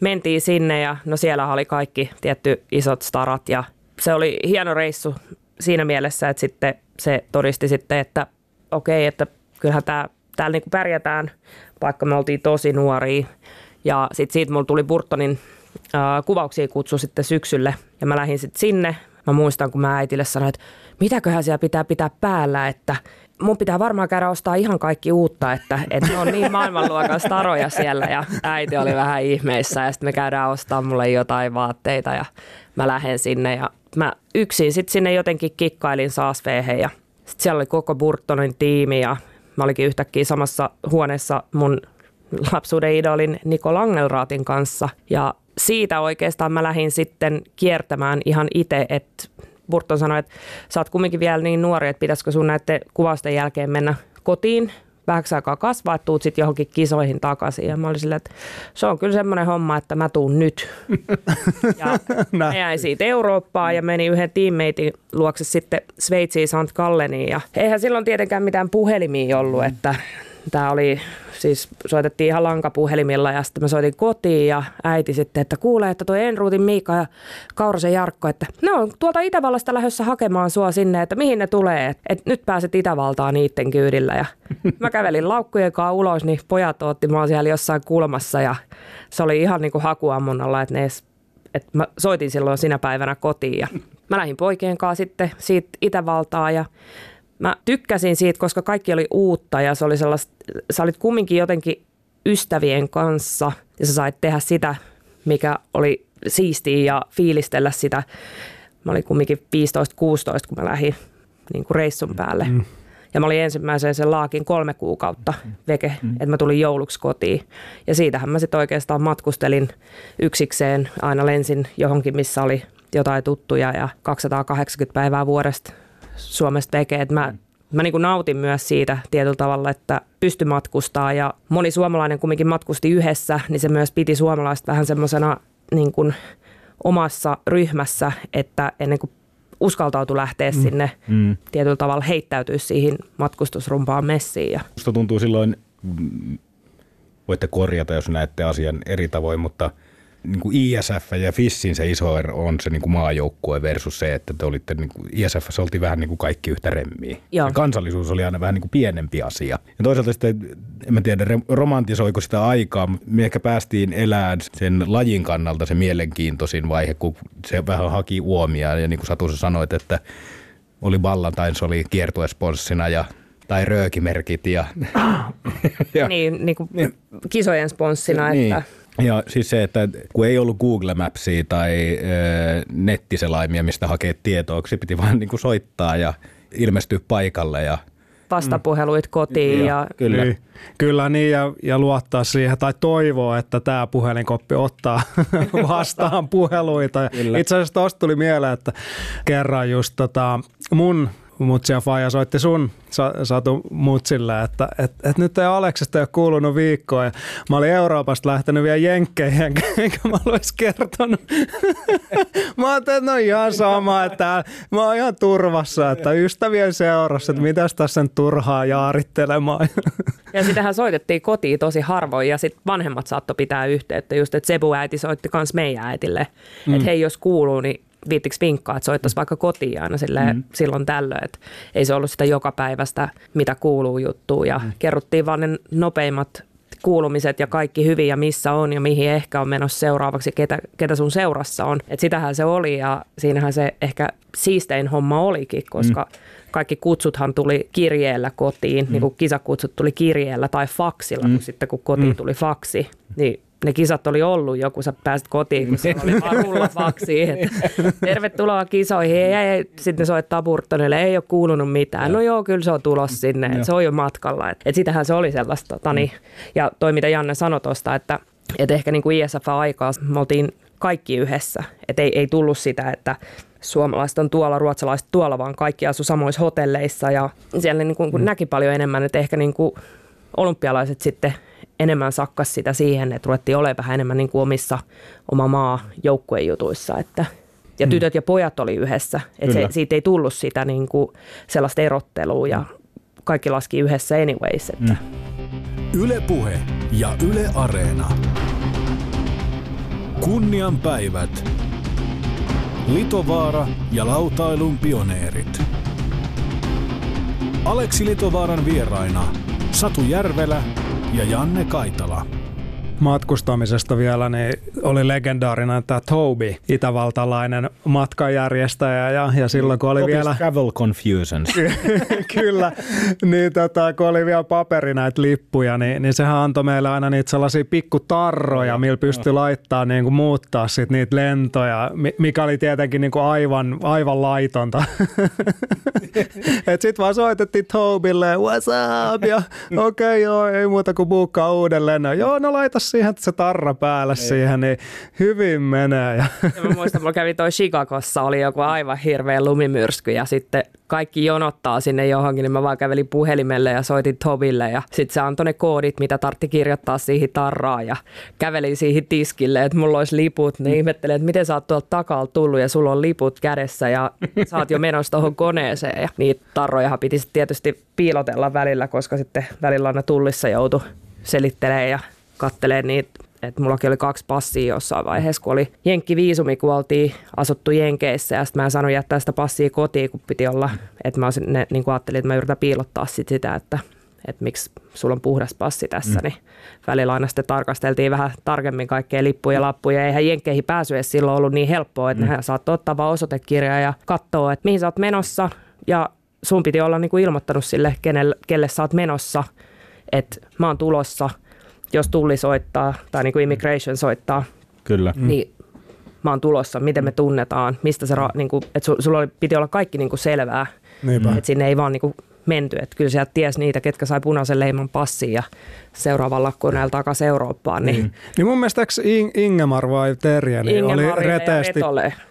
mentiin sinne ja no siellä oli kaikki tietty isot starat ja se oli hieno reissu siinä mielessä, että sitten se todisti sitten, että okei, että kyllähän tämä, täällä niinku pärjätään, vaikka me oltiin tosi nuoria. Ja sitten siitä mulla tuli Burtonin äh, kuvauksia kutsu sitten syksylle ja mä lähdin sitten sinne. Mä muistan, kun mä äitille sanoin, että mitäköhän siellä pitää pitää päällä, että mun pitää varmaan käydä ostaa ihan kaikki uutta, että, että on niin maailmanluokan staroja siellä ja äiti oli vähän ihmeissä ja sitten me käydään ostaa mulle jotain vaatteita ja mä lähden sinne ja mä yksin sitten sinne jotenkin kikkailin saasveehen ja sitten siellä oli koko Burtonin tiimi ja mä olikin yhtäkkiä samassa huoneessa mun lapsuuden idolin Niko Langelraatin kanssa. Ja siitä oikeastaan mä lähdin sitten kiertämään ihan itse, että Burton sanoi, että sä oot kumminkin vielä niin nuori, että pitäisikö sun näiden kuvausten jälkeen mennä kotiin vähäksi aikaa kasvaa, että tuut sitten johonkin kisoihin takaisin. Ja mä olin silleen, että se on kyllä semmoinen homma, että mä tuun nyt. ja mä jäin siitä Eurooppaan ja meni yhden tiimmeitin luokse sitten Sveitsiin St. Galleniin. Ja eihän silloin tietenkään mitään puhelimia ollut, että Tämä oli, siis soitettiin ihan lankapuhelimilla ja sitten mä soitin kotiin ja äiti sitten, että kuulee, että toi Enruutin Miika ja Kaurasen Jarkko, että ne on tuolta Itävallasta lähdössä hakemaan sua sinne, että mihin ne tulee, että, että nyt pääset Itävaltaan niiden kyydillä. Ja mä kävelin laukkujen kanssa ulos, niin pojat otti mua siellä jossain kulmassa ja se oli ihan niin kuin hakuammunnalla, että ne edes, että mä soitin silloin sinä päivänä kotiin ja mä lähdin poikien kanssa sitten siitä Itävaltaa ja mä tykkäsin siitä, koska kaikki oli uutta ja se oli sellaista, sä olit kumminkin jotenkin ystävien kanssa ja sä sait tehdä sitä, mikä oli siistiä ja fiilistellä sitä. Mä olin kumminkin 15-16, kun mä lähdin niin kuin reissun päälle. Mm. Ja mä olin ensimmäisen sen laakin kolme kuukautta veke, mm. että mä tulin jouluksi kotiin. Ja siitähän mä sitten oikeastaan matkustelin yksikseen. Aina lensin johonkin, missä oli jotain tuttuja ja 280 päivää vuodesta Suomesta tekee. Että mä, mä niin nautin myös siitä tietyllä tavalla, että pysty matkustaa ja moni suomalainen kumminkin matkusti yhdessä, niin se myös piti suomalaista vähän semmoisena niin kuin omassa ryhmässä, että ennen kuin uskaltautui lähteä mm. sinne mm. tietyllä tavalla heittäytyä siihen matkustusrumpaan messiin. Ja. Musta tuntuu silloin, mm, voitte korjata, jos näette asian eri tavoin, mutta – niin kuin ISF ja FISSin se iso ero on se niin kuin maajoukkue versus se, että te olitte, niin kuin ISF oltiin vähän niin kuin kaikki yhtä remmiä. Joo. kansallisuus oli aina vähän niin kuin pienempi asia. Ja toisaalta sitten, en mä tiedä, romantisoiko sitä aikaa, mutta me ehkä päästiin elämään sen lajin kannalta se mielenkiintoisin vaihe, kun se vähän haki uomia ja niin kuin Satu sanoit, että oli Ballantines oli kiertuesponssina ja tai röökimerkit. Ja, ja, niin, niin kuin kisojen sponssina. Niin. Että ja siis se, että kun ei ollut Google Mapsia tai ö, nettiselaimia, mistä hakee tietoa, se piti vaan niin kuin soittaa ja ilmestyä paikalle ja vastapuheluit kotiin. Ja, kyllä. Niin, kyllä niin, ja, ja luottaa siihen tai toivoa, että tämä puhelinkoppi ottaa vastaan puheluita. Itse asiassa tuosta tuli mieleen, että kerran just tota, mun mutsi ja faija soitti sun Satu mutsille, että et, et nyt ei Aleksesta ole kuulunut viikkoa. Ja mä olin Euroopasta lähtenyt vielä jenkkeihin, enkä mä olisi kertonut. mä ajattelin, että no ihan sama, että mä oon ihan turvassa, että ystävien seurassa, että mitäs tässä sen turhaa jaarittelemaan. ja sitähän soitettiin kotiin tosi harvoin ja sitten vanhemmat saattoi pitää yhteyttä just, että Sebu äiti soitti myös meidän äitille, mm. että hei jos kuuluu, niin viittiksi vinkkaa, että soittaisi vaikka kotiin aina silleen, mm. silloin tällöin. Että ei se ollut sitä joka päivästä, mitä kuuluu juttuun. Ja mm. kerrottiin vaan ne nopeimmat kuulumiset ja kaikki hyvin ja missä on ja mihin ehkä on menossa seuraavaksi, ketä, ketä sun seurassa on. Et sitähän se oli ja siinähän se ehkä siistein homma olikin, koska mm. kaikki kutsuthan tuli kirjeellä kotiin, mm. niin kuin kisakutsut tuli kirjeellä tai faksilla, mm. kun sitten kun kotiin mm. tuli faksi, niin ne kisat oli ollut jo, kun sä pääsit kotiin, kun se oli vaan rullafaksi. Tervetuloa kisoihin. Ja sitten ne soittaa Burtonille, ei ole kuulunut mitään. No joo, kyllä se on tulos sinne, se on jo matkalla. Et, et sitähän se oli sellaista. Tota, niin. Ja toi, mitä Janne sanoi tuosta, että, että ehkä niin kuin ISF-aikaa me oltiin kaikki yhdessä. Että ei, ei tullut sitä, että suomalaiset on tuolla, ruotsalaiset tuolla, vaan kaikki asu samoissa hotelleissa. Ja siellä niin kuin, mm. näki paljon enemmän, että ehkä niin kuin olympialaiset sitten – enemmän sakkas sitä siihen, että ruvettiin olemaan vähän enemmän niin kuin omissa oma maa joukkuejutuissa, että ja hmm. tytöt ja pojat oli yhdessä. Että se, siitä ei tullut sitä niin kuin sellaista erottelua ja kaikki laski yhdessä anyways. Että. Hmm. Yle Puhe ja Yle Areena. Kunnian päivät. Litovaara ja lautailun pioneerit. Aleksi Litovaaran vieraina Satu Järvelä ja Janne Kaitala. Matkustamisesta vielä, niin oli legendaarinen tämä Toby, itävaltalainen matkanjärjestäjä ja, ja silloin kun oli Toby's vielä... Travel Confusions. Kyllä, niin tota, kun oli vielä paperi näitä lippuja, niin, niin sehän antoi meille aina niitä sellaisia pikkutarroja, millä pystyi laittaa niin kuin muuttaa sit niitä lentoja, mikä oli tietenkin niin kuin aivan, aivan laitonta. Sitten vaan soitettiin Tobille, what's up, ja okei okay, joo, ei muuta kuin buukkaa uudelleen. Joo, no laita siihen se tarra päällä niin. siihen, niin hyvin menee. Ja, ja mä muistan, mulla kävi toi Chicagossa, oli joku aivan hirveä lumimyrsky ja sitten kaikki jonottaa sinne johonkin, niin mä vaan kävelin puhelimelle ja soitin Tobille ja sitten se antoi ne koodit, mitä tartti kirjoittaa siihen tarraan ja kävelin siihen tiskille, että mulla olisi liput. Ne ihmettelee, että miten sä oot tuolta takaa tullut ja sulla on liput kädessä ja sä oot jo menossa tuohon koneeseen ja niitä tarrojahan piti tietysti piilotella välillä, koska sitten välillä aina tullissa joutui selittelee ja kattelee niitä että mullakin oli kaksi passia jossain vaiheessa, kun oli jenkkiviisumi, kun oltiin asuttu Jenkeissä ja sitten mä sanoin jättää sitä passia kotiin, kun piti olla, että mä ne, niin kuin ajattelin, että mä yritän piilottaa sit sitä, että, että miksi sulla on puhdas passi tässä, mm. niin välillä aina sitten tarkasteltiin vähän tarkemmin kaikkea lippuja ja lappuja. Eihän jenkkeihin pääsy edes silloin ollut niin helppoa, että mm. nehän saattoi ottaa vaan osoitekirjaa ja katsoa, että mihin sä oot menossa ja sun piti olla niin kuin ilmoittanut sille, kenelle, kelle sä oot menossa, että mä oon tulossa – jos tulli soittaa tai niin kuin immigration soittaa, Kyllä. Mm. niin mä oon tulossa, miten me tunnetaan, mistä se, ra- niin kuin, että sulla oli, piti olla kaikki niin kuin selvää, Niinpä. että sinne ei vaan niin kuin menty, että kyllä sieltä ties niitä, ketkä sai punaisen leiman passin ja seuraavalla koneella takaisin Eurooppaan. Niin, niin. niin mun mielestä Ingemar vai Terje niin oli reteesti.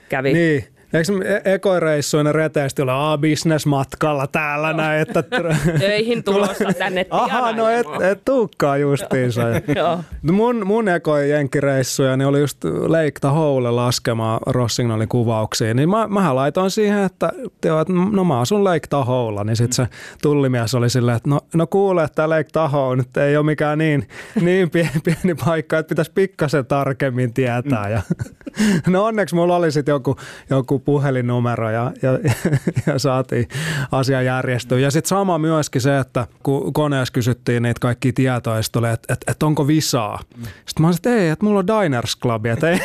kävi. Niin, Eikö e- ekoireissuina reteesti ole a bisnesmatkalla täällä näin, että... Töihin tulossa tänne Aha, no et, et tuukkaa justiinsa. No mun, mun ekoi jenkkireissuja niin oli just Lake Tahoe laskemaan Rossignolin kuvauksia. Niin mä, mähän laitoin siihen, että, teo, että no mä asun Lake Tahoella, niin sitten se tullimies oli silleen, että no, no kuule, että Lake Tahoe nyt ei ole mikään niin, niin pieni, pieni paikka, että pitäisi pikkasen tarkemmin tietää. Ja, no onneksi mulla oli sitten joku, joku puhelinnumero ja, ja, ja saatiin asia järjestyä. Ja sitten sama myöskin se, että kun koneessa kysyttiin niitä kaikki tietoja, että, että, että onko visaa. Sitten mä olisin, että ei, että mulla on Diners Club, että ei,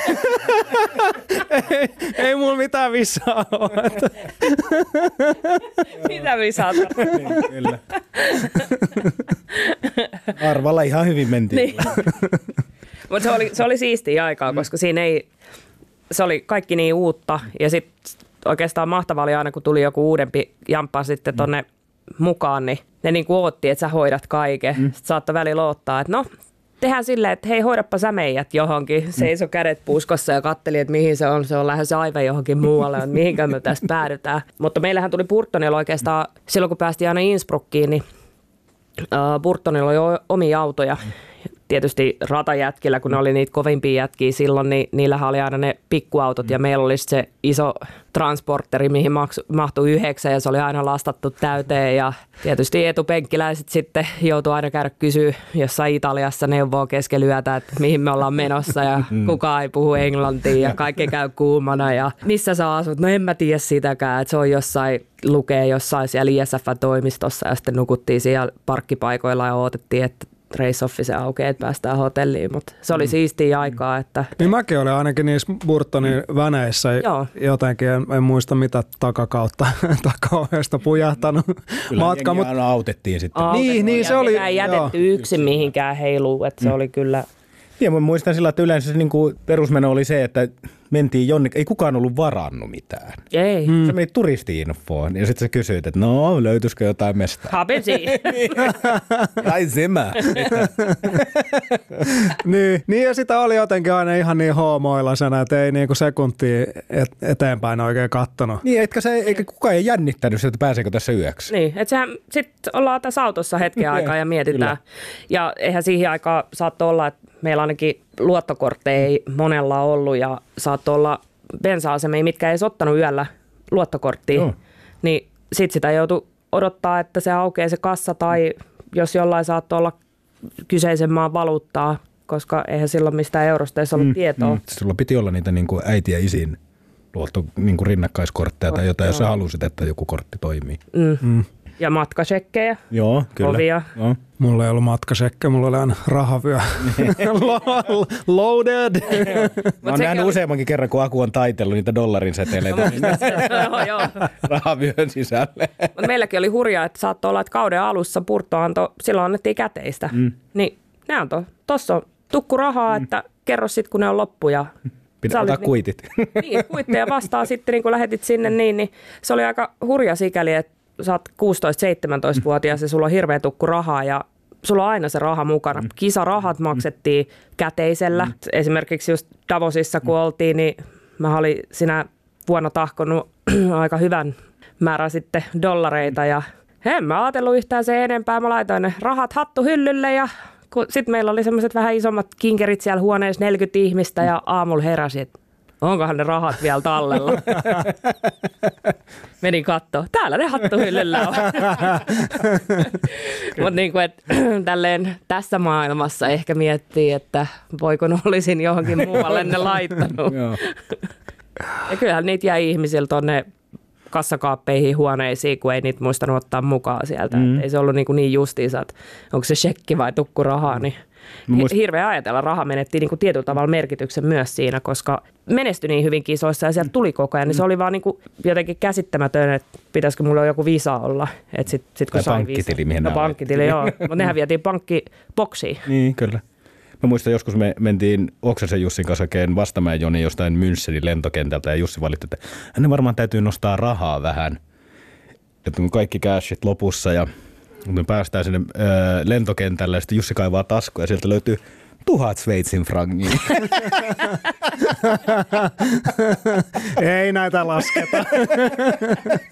ei, ei mulla mitään visaa ole. Mitä visaa Kyllä. Arvalla ihan hyvin mentiin. Niin. Mutta se oli, se oli siistiä aikaa, koska siinä ei, se oli kaikki niin uutta ja sitten oikeastaan mahtavaa oli aina, kun tuli joku uudempi jamppa sitten tonne mukaan, niin ne niin kuin ootti, että sä hoidat kaiken. Mm. Sitten saattoi välillä odottaa, että no, tehdään silleen, että hei, hoidappa sä meidät johonkin. Seiso kädet puskossa ja katteli, että mihin se on. Se on lähes aivan johonkin muualle, että mihinkä me tässä päädytään. Mutta meillähän tuli Burtonilla oikeastaan, silloin kun päästiin aina Innsbruckiin, niin uh, Burtonilla oli omia autoja. Tietysti ratajätkillä, kun ne oli niitä kovimpia jätkiä silloin, niin niillähän oli aina ne pikkuautot ja meillä oli se iso transporteri, mihin maksu, mahtui yhdeksän ja se oli aina lastattu täyteen ja tietysti etupenkkiläiset sitten joutuu aina käydä kysyä jossain Italiassa neuvoa keskellä yötä, että mihin me ollaan menossa ja kukaan ei puhu englantia ja kaikki käy kuumana ja missä sä asut, no en mä tiedä sitäkään, että se on jossain lukee jossain siellä ISF-toimistossa ja sitten nukuttiin siellä parkkipaikoilla ja odotettiin, että race office aukeaa, että päästään hotelliin, mutta se oli siistiä aikaa. Että... Niin mäkin olin ainakin niissä Burtonin väneissä Joo. jotenkin, en, en muista mitä takakautta, takaovesta pujahtanut Kyllä matka, mutta autettiin sitten. Autettu Niin, niin, se oli- ei jätetty joo. yksin mihinkään heiluu, että se oli kyllä... Ja mä muistan sillä, että yleensä se niin kuin perusmeno oli se, että mentiin jonnekin, ei kukaan ollut varannut mitään. Ei. Hmm. Mm. Sä menit turisti-infoon ja sitten sä kysyit, että no löytyisikö jotain mestaa. Hapesi. Ai semä. niin, niin, ja sitä oli jotenkin aina ihan niin hoomoilasena, että ei niinku sekuntia et, eteenpäin oikein kattonut. niin, etkä sä, eikä kukaan ei jännittänyt sitä, että pääseekö tässä yöksi. niin, että sehän sitten ollaan tässä autossa hetken aikaa ja mietitään. Ja eihän siihen aikaan saattoi olla, että meillä ainakin luottokortteja ei monella ollut ja saattoi olla bensa-asemia, mitkä ei edes ottanut yöllä luottokorttia. Joo. Niin sitten sitä joutui odottaa, että se aukeaa se kassa tai jos jollain saattoi olla kyseisen maan valuuttaa, koska eihän silloin mistään eurosta edes ollut mm, tietoa. Mm. Sulla piti olla niitä niin kuin äiti ja isin luotto, niin kuin rinnakkaiskortteja tai jotain, jos sä halusit, että joku kortti toimii. Ja matkasekkejä. Joo, kyllä. Kovia. Joo. Mulla ei ollut matkasekke, mulla oli aina rahavyö. Lo- Loaded. Mä oon nähnyt oli- useammankin kerran, kun Aku on taitellut niitä dollarin seteleitä joo, joo. rahavyön sisälle. Mutta meilläkin oli hurjaa, että saattoi olla, että kauden alussa Purto antoi, silloin annettiin käteistä. Mm. Niin ne antoi, tossa on tukku rahaa, mm. että kerro sitten kun ne on loppu ja Pitää ottaa kuitit. Niin, kuitteja vastaan sitten niin kun lähetit sinne niin, niin se oli aika hurja sikäli, että sä oot 16-17-vuotias ja sulla on hirveä tukku rahaa ja sulla on aina se raha mukana. Kisarahat maksettiin käteisellä. Esimerkiksi just Davosissa kun oltiin, niin mä olin sinä vuonna tahkonut aika hyvän määrän sitten dollareita ja en mä ajatellut yhtään se enempää. Mä laitoin ne rahat hattuhyllylle ja sitten meillä oli semmoiset vähän isommat kinkerit siellä huoneessa, 40 ihmistä ja aamulla heräsin, että onkohan ne rahat vielä tallella. Menin kattoo. Täällä ne hattuhyllyllä on. Mutta niin kuin, tälleen tässä maailmassa ehkä miettii, että voiko ne olisin johonkin muualle ne laittanut. Ja kyllähän niitä jäi ihmisiltä tonne kassakaappeihin, huoneisiin, kun ei niitä muistanut ottaa mukaan sieltä. Mm. Ei se ollut niin, kuin niin justiinsa, että onko se shekki vai tukku rahaa, niin muist- hi- hirveä ajatella. Raha menetti niin kuin tietyllä tavalla merkityksen myös siinä, koska menestyi niin hyvin kisoissa ja sieltä tuli koko ajan, niin se oli vaan niin kuin jotenkin käsittämätön, että pitäisikö mulla joku visa olla. Että sit, sit kun sai pankkitili, mihin no, pankkitili, joo. Mutta nehän vietiin pankkiboksiin. Niin, kyllä. Mä muistan joskus me mentiin Oksasen Jussin kanssa oikein Vastamäen Joni jostain Münchenin lentokentältä ja Jussi valitti, että hänen varmaan täytyy nostaa rahaa vähän. Että kaikki cashit lopussa ja kun me päästään sinne ö, lentokentälle ja sitten Jussi kaivaa taskuja ja sieltä löytyy tuhat Sveitsin frangia. Ei näitä lasketa.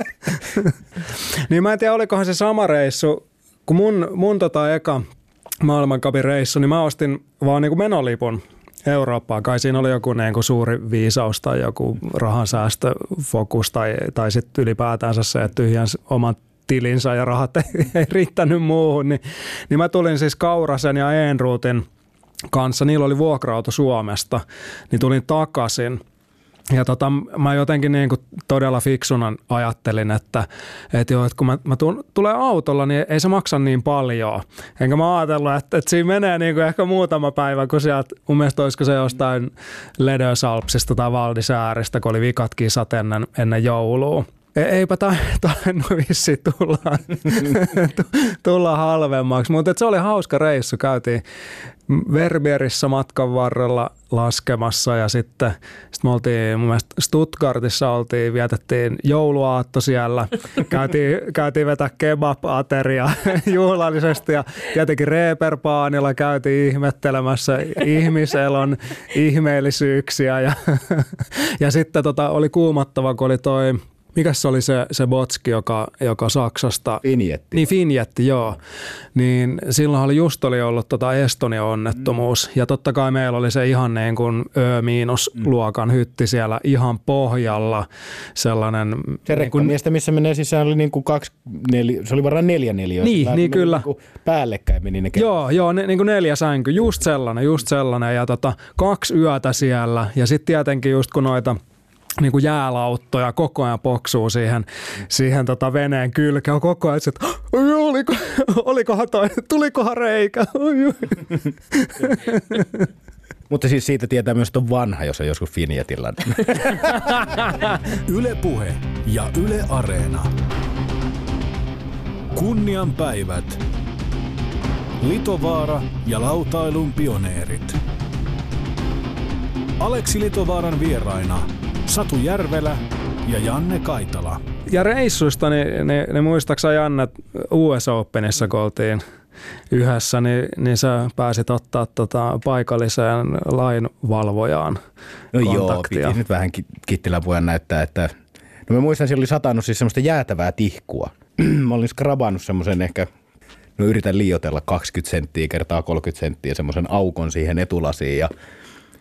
niin mä en tiedä, olikohan se sama reissu, kun mun, mun tota eka maailmankapin reissu, niin mä ostin vaan niin kuin menolipun Eurooppaan. Kai siinä oli joku niin kuin suuri viisaus tai joku rahansäästöfokus tai, tai sitten ylipäätänsä se, että tyhjäns oman tilinsä ja rahat ei, riittänyt muuhun. Niin, niin mä tulin siis Kaurasen ja Enruutin kanssa, niillä oli vuokra-auto Suomesta, niin tulin takaisin – ja tota, mä jotenkin niin kuin todella fiksuna ajattelin, että, että, joo, että kun mä, mä tulen, tulee autolla, niin ei se maksa niin paljon. Enkä mä ajatellut, että, että siinä menee niin kuin ehkä muutama päivä, kun sieltä, mun mielestä olisiko se jostain Ledösalpsista tai Valdisääristä, kun oli vikat kisat ennen, ennen joulua. E, eipä tainnut vissi tulla, tulla halvemmaksi, mutta se oli hauska reissu. Käytiin Verbierissä matkan varrella laskemassa ja sitten sit me oltiin mun mielestä Stuttgartissa oltiin, vietettiin jouluaatto siellä, käytiin, käytiin vetää kebab-ateria juhlallisesti ja tietenkin Reeperpaanilla käytiin ihmettelemässä ihmiselon ihmeellisyyksiä ja, ja sitten tota, oli kuumattava, kun oli toi mikä se oli se, se botski, joka, joka Saksasta... Finjetti. Niin Finjetti, joo. Niin silloin oli just oli ollut tota Estonia-onnettomuus. Mm. Ja totta kai meillä oli se ihan niin kuin Ö-luokan mm. hytti siellä ihan pohjalla. Sellainen... Se niin kuin, miestä, missä menee sisään, oli niin kuin kaksi, neli, se oli varmaan neljä neljä. Niin, niin kyllä. Niin päällekkäin meni ne Joo, joo ne, niin kuin neljä sänky, just sellainen, just sellainen. Ja tota, kaksi yötä siellä. Ja sitten tietenkin just kun noita – niin kuin jäälauttoja koko ajan poksuu siihen, siihen tota veneen kylkeen. Koko ajan, että oliko, olikohan toi, tulikohan reikä? Mutta siis siitä tietää myös, että on vanha, jos on joskus Finjetillä. Yle Puhe ja Yle Areena. Kunnian päivät. Litovaara ja lautailun pioneerit. Aleksi Litovaaran vieraina Satu Järvelä ja Janne Kaitala. Ja reissuista, niin, niin, niin muistaaksä Janne, US Openissa kun oltiin yhdessä, niin, niin sä pääsit ottaa tota paikalliseen lainvalvojaan No kontaktia. joo, piti nyt vähän kittiläpujan näyttää, että no mä muistan, siellä oli satanut siis semmoista jäätävää tihkua. mä olin skrabannut semmoisen ehkä no yritän liioitella 20 senttiä kertaa 30 senttiä semmoisen aukon siihen etulasiin ja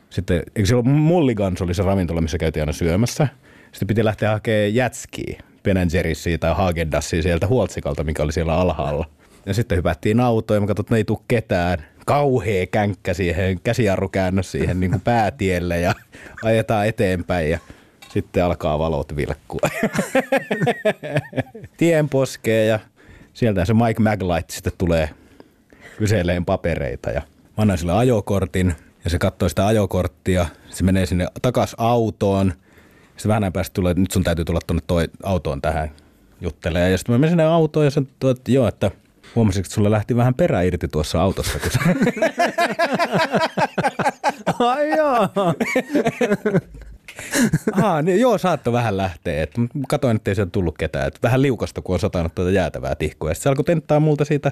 sitten, eikö ollut Mulligans oli se ravintola, missä käytiin aina syömässä. Sitten piti lähteä hakemaan jätskiä, Ben tai Haagendassia sieltä Huoltsikalta, mikä oli siellä alhaalla. Ja sitten hypättiin autoon ja mä katsoin, että ei tule ketään. Kauhea känkkä siihen, käsijarrukäännös siihen niin kuin päätielle ja ajetaan eteenpäin ja sitten alkaa valot vilkkua. Tien poskee ja sieltä se Mike Maglight sitten tulee kyseleen papereita ja mä annan sille ajokortin – ja se katsoo sitä ajokorttia, se menee sinne takas autoon, sitten vähän päästä tulee, nyt sun täytyy tulla tuonne toi autoon tähän juttelemaan. Ja sitten mä menin sinne autoon ja sanoin, että joo, että huomasin, että sulla lähti vähän perä irti tuossa autossa. Kun Ai joo. Aha, niin, joo, saattoi vähän lähteä. Et katoin, että ei sieltä tullut ketään. Et vähän liukasta, kun on satanut tuota jäätävää tihkua. Sitten se alkoi tenttaa multa siitä,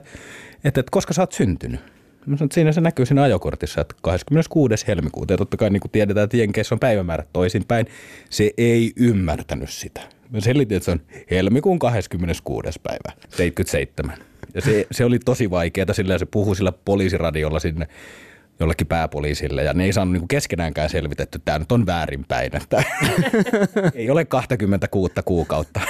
että, että koska sä oot syntynyt. Mä sanoin, että siinä se näkyy siinä ajokortissa, että 26. helmikuuta. Ja totta kai niin kuin tiedetään, että Jenkeissä on päivämäärät toisinpäin. Se ei ymmärtänyt sitä. Mä selitin, että se on helmikuun 26. päivä, 77. Ja se, se oli tosi vaikeaa, sillä se puhui sillä poliisiradiolla sinne jollekin pääpoliisille ja ne ei saanut niinku keskenäänkään selvitetty, että tämä nyt on väärinpäin, että ei ole 26 kuukautta.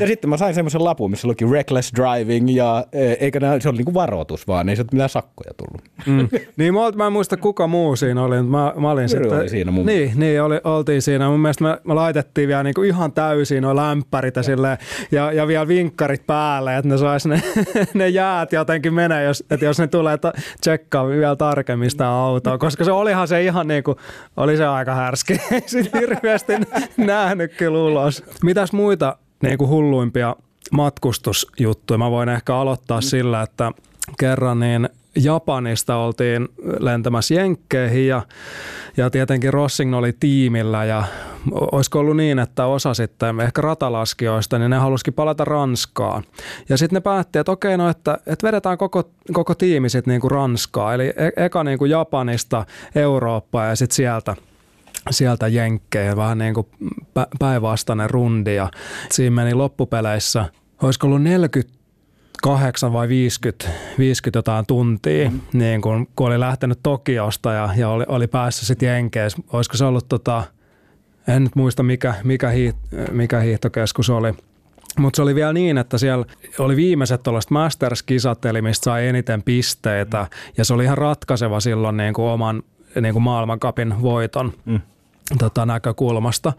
ja sitten mä sain semmoisen lapun, missä luki reckless driving ja e, eikä nää, se oli niinku varoitus vaan, ei se mitään sakkoja tullut. Mm. niin mä, mä en muista kuka muu siinä oli, mä, mä olin sitten, oli siinä mun Niin, niin oli, oltiin siinä. Mun mielestä me, me laitettiin vielä niinku ihan täysin nuo lämpärit ja, sille, ja, ja vielä vinkkarit päälle, että ne sais ne, ne jäät jotenkin menee, jos, että jos ne tulee ta- tsekkaa vielä tarkemmin sitä autoa, koska se olihan se ihan niin kuin, oli se aika härski. Ei sitten hirveästi nähnyt kyllä ulos. Mitäs muita niin kuin hulluimpia matkustusjuttuja? Mä voin ehkä aloittaa sillä, että kerran niin Japanista oltiin lentämässä Jenkkeihin ja, ja tietenkin Rossing oli tiimillä ja olisiko ollut niin, että osa sitten ehkä ratalaskijoista, niin ne halusikin palata Ranskaan. Ja sitten ne päätti, että okei, no että, että vedetään koko, koko tiimi sitten niin kuin Ranskaa, eli e- eka niin kuin Japanista Eurooppaa ja sitten sieltä sieltä jenkkejä, vähän niin kuin päinvastainen rundi ja siinä meni loppupeleissä, olisiko ollut 48 vai 50, 50 jotain tuntia, mm. niin kun, kun oli lähtenyt Tokiosta ja, ja oli, oli päässyt sitten Jenkeissä. Olisiko se ollut, tota, en nyt muista mikä, mikä, hiit, mikä hiihtokeskus oli, mutta se oli vielä niin, että siellä oli viimeiset tuollaiset Masters-kisat, eli mistä sai eniten pisteitä, ja se oli ihan ratkaiseva silloin niin kuin oman niin kuin maailmankapin voiton. Mm tota, näkökulmasta.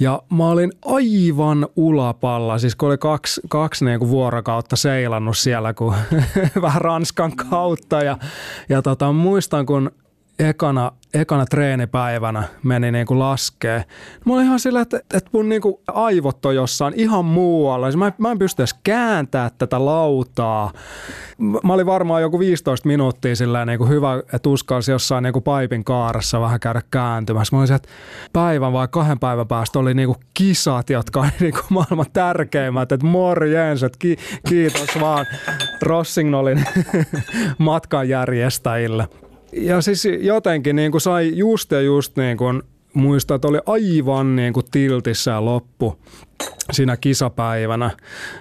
Ja mä olin aivan ulapalla, siis kun oli kaksi, kaksi niin kuin vuorokautta seilannut siellä, kun vähän Ranskan kautta. Ja, ja tota, muistan, kun ekana, ekana treenipäivänä meni niin kuin laskee. Mä olin ihan sillä, että, että mun niin kuin aivot on jossain ihan muualla. Siis mä, mä en pysty edes kääntää tätä lautaa. Mä olin varmaan joku 15 minuuttia sillä niin kuin hyvä, että uskalsi jossain niin kuin paipin kaarassa vähän käydä kääntymässä. Mä olin että päivän vai kahden päivän päästä oli niin kuin kisat, jotka oli niin kuin maailman tärkeimmät. Että morjens, että ki, kiitos vaan Rossignolin matkanjärjestäjille ja siis jotenkin niin kuin sai just ja just niin kuin muistaa, että oli aivan niin kuin tiltissä loppu siinä kisapäivänä.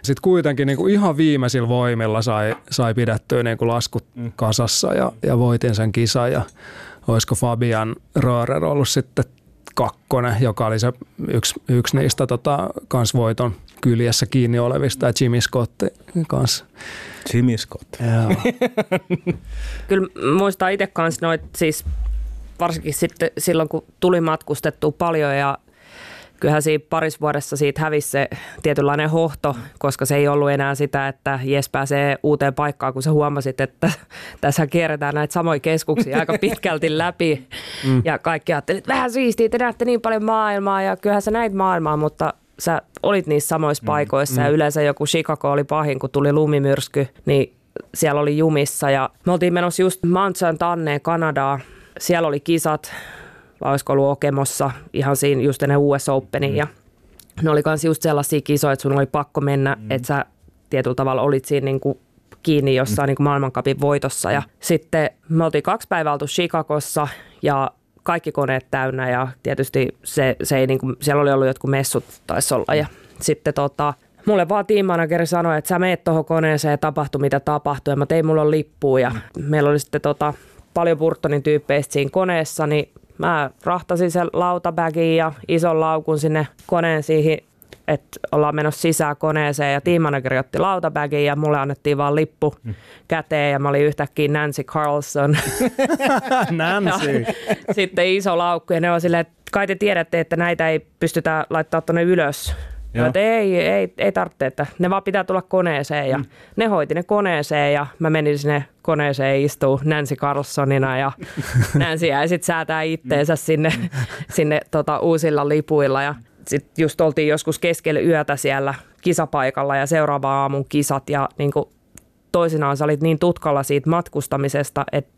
Sitten kuitenkin niin kuin ihan viimeisillä voimilla sai, sai pidettyä niin kuin laskut kasassa ja, ja voitin sen kisan ja olisiko Fabian Rörer ollut sitten kakkonen, joka oli se yksi, yksi niistä tota, kans voiton kyljessä kiinni olevista ja Jimmy Scott kanssa. Jimmy Scott. Kyllä muistaa itse kanssa noit siis varsinkin sitten silloin, kun tuli matkustettua paljon ja kyllähän siinä parissa vuodessa siitä hävisi se tietynlainen hohto, koska se ei ollut enää sitä, että jes pääsee uuteen paikkaan, kun sä huomasit, että tässä kierretään näitä samoja keskuksia aika pitkälti läpi. Mm. Ja kaikki ajattelivat, että vähän siistiä, te näette niin paljon maailmaa ja kyllähän sä näit maailmaa, mutta sä olit niissä samoissa mm. paikoissa mm. ja yleensä joku Chicago oli pahin, kun tuli lumimyrsky, niin siellä oli jumissa ja me oltiin menossa just Mount Saint Anneen Kanadaa. Siellä oli kisat, vai olisiko ollut Okemossa ihan siinä just ennen US Openin mm. ja ne oli myös just sellaisia kisoja, että sun oli pakko mennä, mm. että sä tietyllä tavalla olit siinä niin kuin kiinni jossain mm. niin kuin maailmankapin voitossa. Ja sitten me oltiin kaksi päivää oltu Chicagossa ja kaikki koneet täynnä ja tietysti se, se ei niin kuin, siellä oli ollut jotkut messut taisi olla ja sitten tota, mulle vaan tiimanageri sanoi, että sä meet tuohon koneeseen ja tapahtui mitä tapahtui ja mä tein mulla lippuun ja mm. meillä oli sitten tota, paljon Burtonin tyyppeistä siinä koneessa, niin mä rahtasin sen lautabagin ja ison laukun sinne koneen siihen että ollaan menossa sisään koneeseen ja tiimanageri otti lautabagin ja mulle annettiin vaan lippu mm. käteen ja mä olin yhtäkkiä Nancy Carlson. Nancy. sitten iso laukku ja ne on silleen, että kai te tiedätte, että näitä ei pystytä laittaa tuonne ylös. Joo. Että ei, ei, ei tarvitse, että ne vaan pitää tulla koneeseen ja mm. ne hoiti ne koneeseen ja mä menin sinne koneeseen istuu Nancy Carlsonina ja Nancy jäi sitten säätää itteensä sinne, sinne tota, uusilla lipuilla ja sitten just oltiin joskus keskellä yötä siellä kisapaikalla ja seuraava aamun kisat ja niin kuin toisinaan sä olit niin tutkalla siitä matkustamisesta, että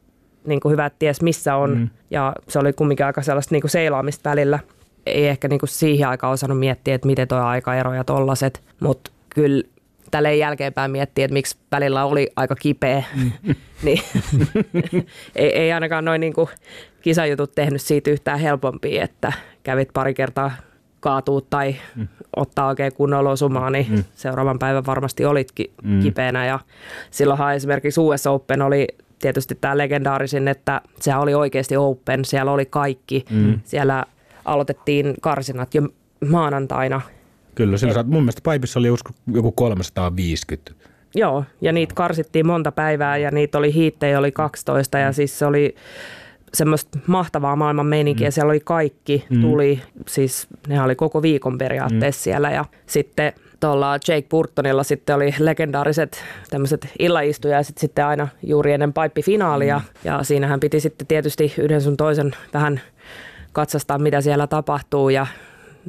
niin kuin hyvä, että ties missä on mm. ja se oli kumminkin aika sellaista niin kuin seilaamista välillä. Ei ehkä niin kuin siihen aikaan osannut miettiä, että miten tuo aikaero ja tollaset, mutta kyllä tälleen jälkeenpäin miettiä, että miksi välillä oli aika kipeä, mm. niin ei, ei ainakaan noin niin kuin kisajutut tehnyt siitä yhtään helpompia, että kävit pari kertaa kaatuu tai mm. ottaa oikein kunnolla osumaa, niin mm. seuraavan päivän varmasti olitkin mm. kipeänä. Ja silloinhan esimerkiksi US Open oli tietysti tämä legendaarisin, että se oli oikeasti Open, siellä oli kaikki. Mm. Siellä aloitettiin karsinat jo maanantaina. Kyllä, sillä Et, mun mielestä Paipissa oli joku 350. Joo, ja niitä karsittiin monta päivää ja niitä oli hiittejä, oli 12 ja siis se oli semmoista mahtavaa maailman meininkiä. Mm. Siellä oli kaikki, mm. tuli, siis ne oli koko viikon periaatteessa mm. siellä ja sitten tuolla Jake Burtonilla sitten oli legendaariset tämmöiset illaistujaiset sitten aina juuri ennen paippifinaalia mm. ja siinähän piti sitten tietysti yhden sun toisen vähän katsastaa, mitä siellä tapahtuu ja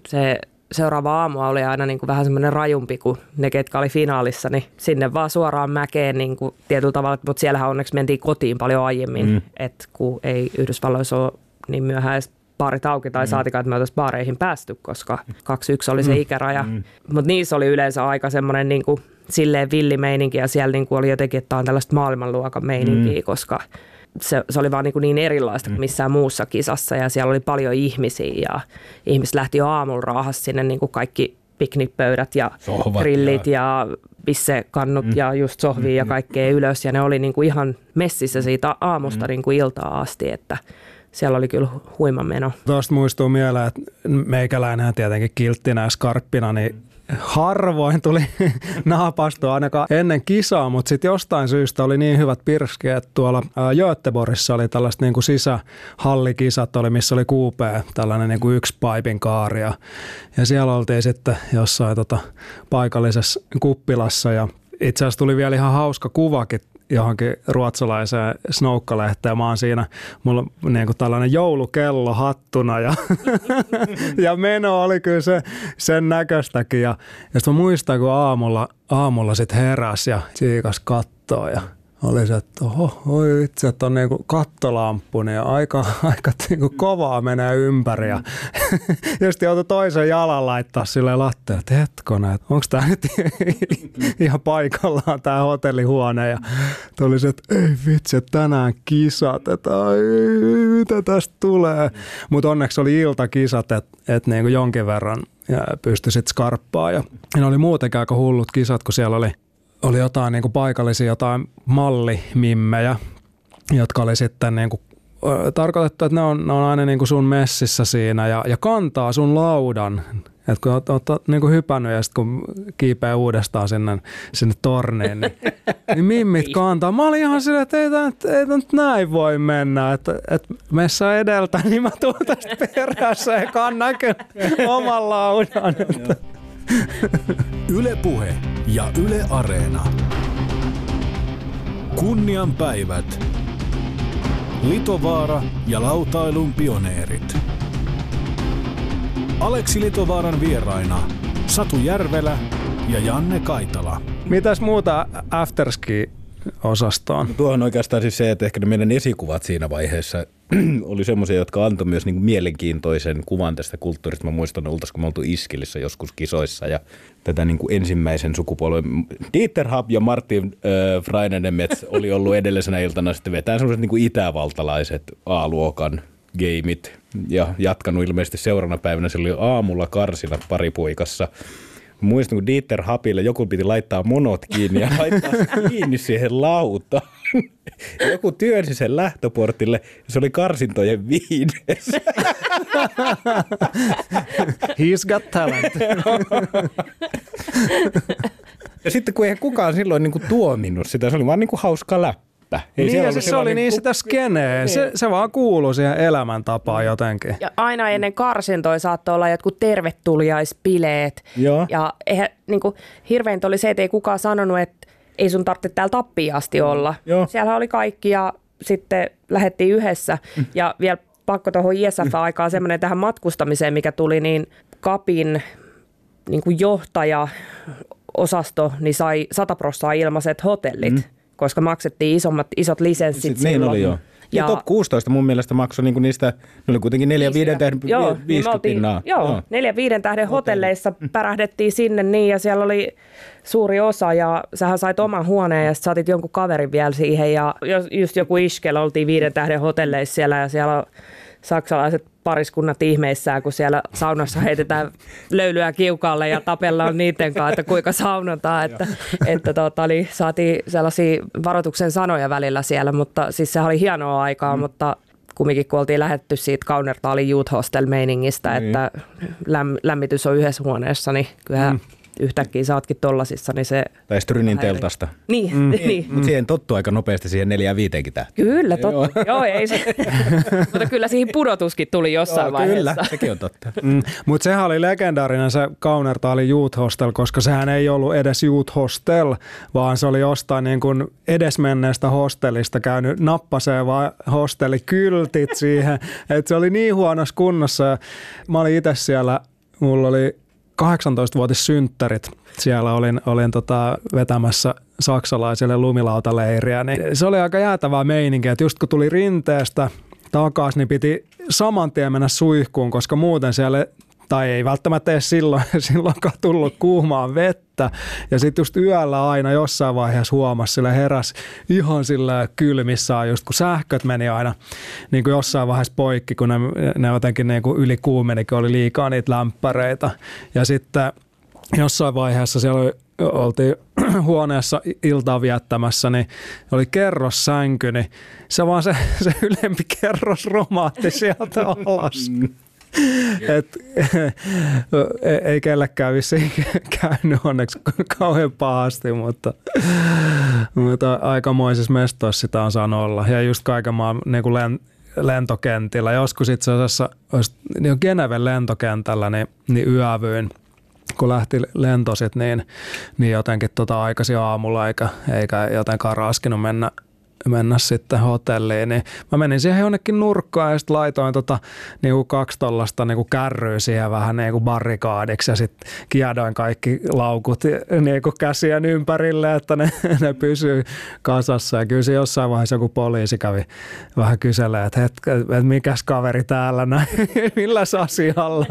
se seuraava aamu oli aina niin kuin vähän semmoinen rajumpi kuin ne, ketkä oli finaalissa, niin sinne vaan suoraan mäkeen niin kuin tietyllä tavalla, mutta siellähän onneksi mentiin kotiin paljon aiemmin, mm. että kun ei Yhdysvalloissa ole niin myöhään edes baarit auki tai mm. saatikaan, että me oltaisiin baareihin päästy, koska 2-1 oli se mm. ikäraja. Mm. Mutta niissä oli yleensä aika semmoinen niin kuin, silleen villimeininki ja siellä niin kuin oli jotenkin, että tämä on tällaista maailmanluokan meininkiä, mm. koska se, se oli vaan niin, kuin niin erilaista kuin mm. missään muussa kisassa ja siellä oli paljon ihmisiä ja ihmiset lähti jo aamulla raahassa sinne niin kuin kaikki piknikpöydät ja Sohvat grillit ja, ja pissekannut mm. ja just sohvia mm. ja kaikkea ylös ja ne oli niin kuin ihan messissä siitä aamusta mm. niin kuin iltaa asti, että siellä oli kyllä huima meno. Tuosta muistuu mieleen, että meikäläinen tietenkin kilttinä ja skarppina, niin harvoin tuli naapastua ainakaan ennen kisaa, mutta sitten jostain syystä oli niin hyvät pirskeet tuolla Göteborgissa oli tällaiset niin kuin sisähallikisat, oli, missä oli kuupea, tällainen niin kuin yksi paipin kaari ja, ja siellä oltiin sitten jossain tota, paikallisessa kuppilassa ja itse asiassa tuli vielä ihan hauska kuvakin johonkin ruotsalaiseen snoukkalehteen. Mä oon siinä, mulla on niin kuin tällainen joulukello hattuna ja, ja meno oli kyllä se, sen näköistäkin. Ja, ja sitten muistan, kun aamulla, aamulla sitten heräs ja siikas kattoo ja oli se, että oho, oi itse, että on niinku kattolamppu, niin aika, aika niinku kovaa menee ympäri. Ja, sitten joutui toisen jalan laittaa sille latteen, että hetkona, että onko tämä nyt ihan paikallaan tämä hotellihuone. Ja tuli se, että ei vitsi, että tänään kisat, että ai, mitä tästä tulee. Mutta onneksi oli iltakisat, että et niinku jonkin verran pystyi sitten skarppaa. Ja ne oli muutenkin aika hullut kisat, kun siellä oli oli jotain niin kuin paikallisia jotain mallimimmejä, jotka oli sitten niin kuin tarkoitettu, että ne on, ne on aina niin kuin sun messissä siinä ja, ja kantaa sun laudan. Et kun oot, oot niin kuin hypännyt ja sitten kun kiipeää uudestaan sinne, sinne torniin, niin, niin mimmit kantaa. Mä olin ihan silleen, että ei tämä ei nyt näin voi mennä. Että, että messä edeltä, niin mä tuun tästä perässä ja kannan oman laudan. Että. Yle Puhe ja Yle Areena. Kunnian päivät. Litovaara ja lautailun pioneerit. Aleksi Litovaaran vieraina Satu Järvelä ja Janne Kaitala. Mitäs muuta afterski osastoon. No, tuohon oikeastaan siis se, että ehkä ne meidän esikuvat siinä vaiheessa oli semmoisia, jotka antoi myös niin kuin mielenkiintoisen kuvan tästä kulttuurista. Mä muistan, oltais, kun me oltu Iskilissä joskus kisoissa ja tätä niin kuin ensimmäisen sukupolven Dieter Hab ja Martin äh, Freinenemets oli ollut edellisenä iltana sitten vetää semmoiset niin kuin itävaltalaiset A-luokan gameit ja jatkanut ilmeisesti seuraavana päivänä. Se oli aamulla karsilla paripuikassa muistan, kun Dieter Hapille joku piti laittaa monot kiinni ja laittaa kiinni siihen lautaan. Joku työnsi sen lähtöportille ja se oli karsintojen viides. He's got talent. ja sitten kun eihän kukaan silloin niin kuin tuominnut sitä, se oli vaan niin kuin hauska läppä että. Ei niin, ja siis se oli niin sitä skeneä. Niin. Se, se vaan kuuluu siihen elämäntapaan jotenkin. Ja aina ennen karsintoja saattoi olla jotkut tervetuliaispileet. Joo. Ja eihän, niin kuin, hirveintä oli se, että ei kukaan sanonut, että ei sun tarvitse täällä tappiin asti olla. Joo. Siellä oli kaikki ja sitten lähdettiin yhdessä. Mm. Ja vielä pakko tuohon ISF-aikaan semmoinen tähän matkustamiseen, mikä tuli, niin Kapin niin kuin johtaja osasto niin sai 100 prosenttia ilmaiset hotellit. Mm koska maksettiin isommat, isot lisenssit Sitten silloin. Niin oli joo. Ja, ja top 16 mun mielestä maksoi niinku niistä, ne oli kuitenkin 4 5 tähden joo, 50 niin oltiin. Joo, joo. 4 5 tähden hotelleissa pärähdettiin sinne niin ja siellä oli suuri osa ja sähän sait oman huoneen ja sitten saatit jonkun kaverin vielä siihen ja just joku iskel oltiin viiden tähden hotelleissa siellä ja siellä saksalaiset pariskunnat ihmeissään, kun siellä saunassa heitetään löylyä kiukalle ja tapellaan niiden kanssa, että kuinka saunotaan, että, että tota, niin saatiin sellaisia varoituksen sanoja välillä siellä, mutta siis se oli hienoa aikaa, mm. mutta kumminkin kun oltiin lähetty siitä Kaunertaalin Youth Hostel-meiningistä, niin. että lämmitys on yhdessä huoneessa, niin kyllä mm yhtäkkiä saatkin tollasissa, niin se... Tai Strynin teltasta. Niin, mm. niin. Mutta siihen tottuu aika nopeasti siihen neljään viiteenkin tähtiin. Kyllä, totta. Joo. Joo, ei se. Mutta kyllä siihen pudotuskin tuli jossain Joo, vaiheessa. Kyllä, sekin on totta. Mm. Mutta sehän oli legendaarinen se Kaunertaali Youth Hostel, koska sehän ei ollut edes Youth Hostel, vaan se oli jostain niin kuin edesmenneestä hostellista käynyt nappaseen vaan hostellikyltit siihen. että se oli niin huonossa kunnossa. Mä olin itse siellä, mulla oli 18-vuotissynttärit. Siellä olin, olin tota vetämässä saksalaisille lumilautaleiriä, niin se oli aika jäätävää meininkiä, että just kun tuli rinteestä takaisin, niin piti saman tien mennä suihkuun, koska muuten siellä tai ei välttämättä edes silloin, silloinkaan tullut kuumaa vettä. Ja sitten just yöllä aina jossain vaiheessa huomasi, sillä heräs ihan sillä kylmissään, just kun sähköt meni aina niin kuin jossain vaiheessa poikki, kun ne, ne jotenkin niin kuin yli kuumeni, kun oli liikaa niitä lämpäreitä. Ja sitten jossain vaiheessa siellä oli oltiin huoneessa iltaa viettämässä, niin oli kerrossänky, niin se vaan se, se ylempi kerros romaatti sieltä alas. Et, ei kellekään vissiin käynyt onneksi kauhean pahasti, mutta, mutta aikamoisessa mestoissa sitä on saanut olla. Ja just kaiken maan niin lentokentillä. Joskus itse asiassa niin Geneven lentokentällä niin, niin yövyin – kun lähti lentosit, niin, niin jotenkin tota aikaisin aamulla eikä, eikä jotenkaan raskinut mennä, mennä sitten hotelliin, niin mä menin siihen jonnekin nurkkaan ja sitten laitoin tota, niinku kaksi tollasta niinku kärryä siihen vähän niinku barrikaadiksi ja sitten kiedoin kaikki laukut niinku käsien ympärille, että ne, ne pysyy kasassa. Ja kyllä se jossain vaiheessa joku poliisi kävi vähän kyselee, että, hetke, että mikäs kaveri täällä näin, milläs asialla.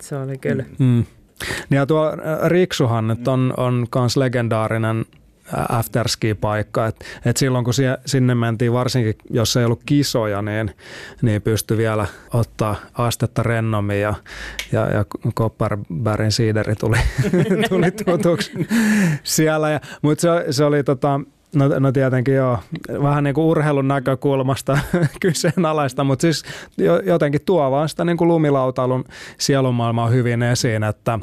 Se oli kyllä. Mm. mm. Ja tuo äh, Riksuhan nyt on, on kans legendaarinen afterski-paikka. Et, et silloin kun sinne mentiin, varsinkin jos ei ollut kisoja, niin, niin pystyi vielä ottaa astetta rennommin ja, ja, ja Kopparbergin siideri tuli, tuli tutuksi siellä. Mutta se, se oli tota, No, no tietenkin joo, vähän niin kuin urheilun näkökulmasta kyseenalaista, mutta siis jotenkin tuo vaan sitä niin kuin lumilautailun sielunmaailmaa hyvin esiin, että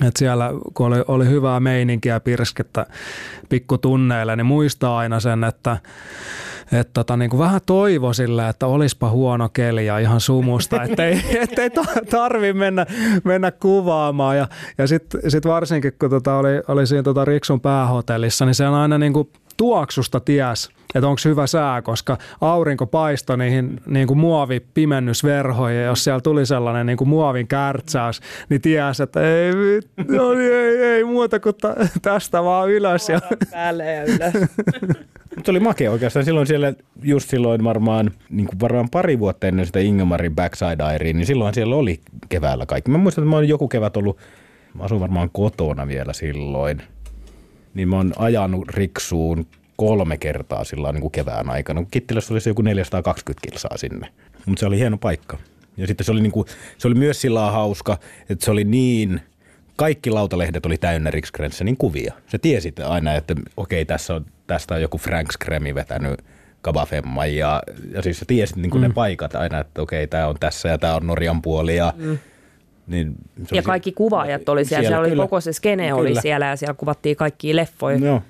että siellä kun oli, oli hyvää meininkiä pirskettä pikkutunneille, niin muistaa aina sen, että et tota, niin kuin vähän toivo sillä, että olispa huono keli ja ihan sumusta, ettei, ettei tarvi mennä, mennä kuvaamaan. Ja, ja sitten sit varsinkin, kun tota oli, oli siinä tota Riksun päähotellissa, niin se on aina niin kuin tuoksusta ties, että onko hyvä sää, koska aurinko paistoi niihin niin kuin muovipimennysverhoihin ja jos siellä tuli sellainen niin kuin muovin kärtsäys, niin ties, että ei, no niin, ei, ei muuta kuin tästä vaan ylös. Ja... Päälle ja ylös. Mutta oli makea oikeastaan silloin siellä, just silloin varmaan, niin kuin varmaan pari vuotta ennen sitä Ingemarin Backside Iria, niin silloin siellä oli keväällä kaikki. Mä muistan, että mä olin joku kevät ollut, mä asuin varmaan kotona vielä silloin, niin mä oon ajanut riksuun kolme kertaa sillä niin kuin kevään aikana. Kittilässä oli se joku 420 kilsaa sinne, mutta se oli hieno paikka. Ja sitten se oli, niin kuin, se oli myös sillä hauska, että se oli niin, kaikki lautalehdet oli täynnä Riksgrensenin kuvia. Se tiesi aina, että okei, tässä on, tästä on joku Frank Skremi vetänyt Kabafemma ja, ja siis sä tiesit niin kuin mm. ne paikat aina, että okei, tämä on tässä ja tämä on Norjan puoli ja mm. Niin ja kaikki kuvaajat oli siellä, siellä, siellä oli koko se skene kyllä. oli siellä ja siellä kuvattiin kaikki leffoja. No.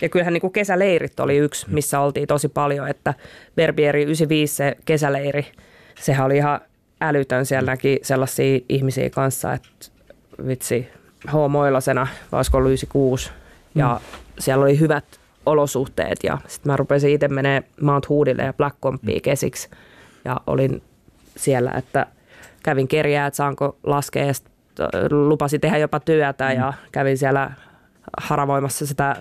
Ja kyllähän niin kuin kesäleirit oli yksi, missä oltiin tosi paljon, että Berbieri 95 se kesäleiri, sehän oli ihan älytön. Siellä näki sellaisia ihmisiä kanssa, että vitsi, homoilasena, olisiko ollut 96. Ja mm. siellä oli hyvät olosuhteet ja sitten mä rupesin itse menee Mount Hoodille ja Black Compia mm. kesiksi. Ja olin siellä, että kävin kerjää, että saanko laskea ja lupasi tehdä jopa työtä mm. ja kävin siellä haravoimassa sitä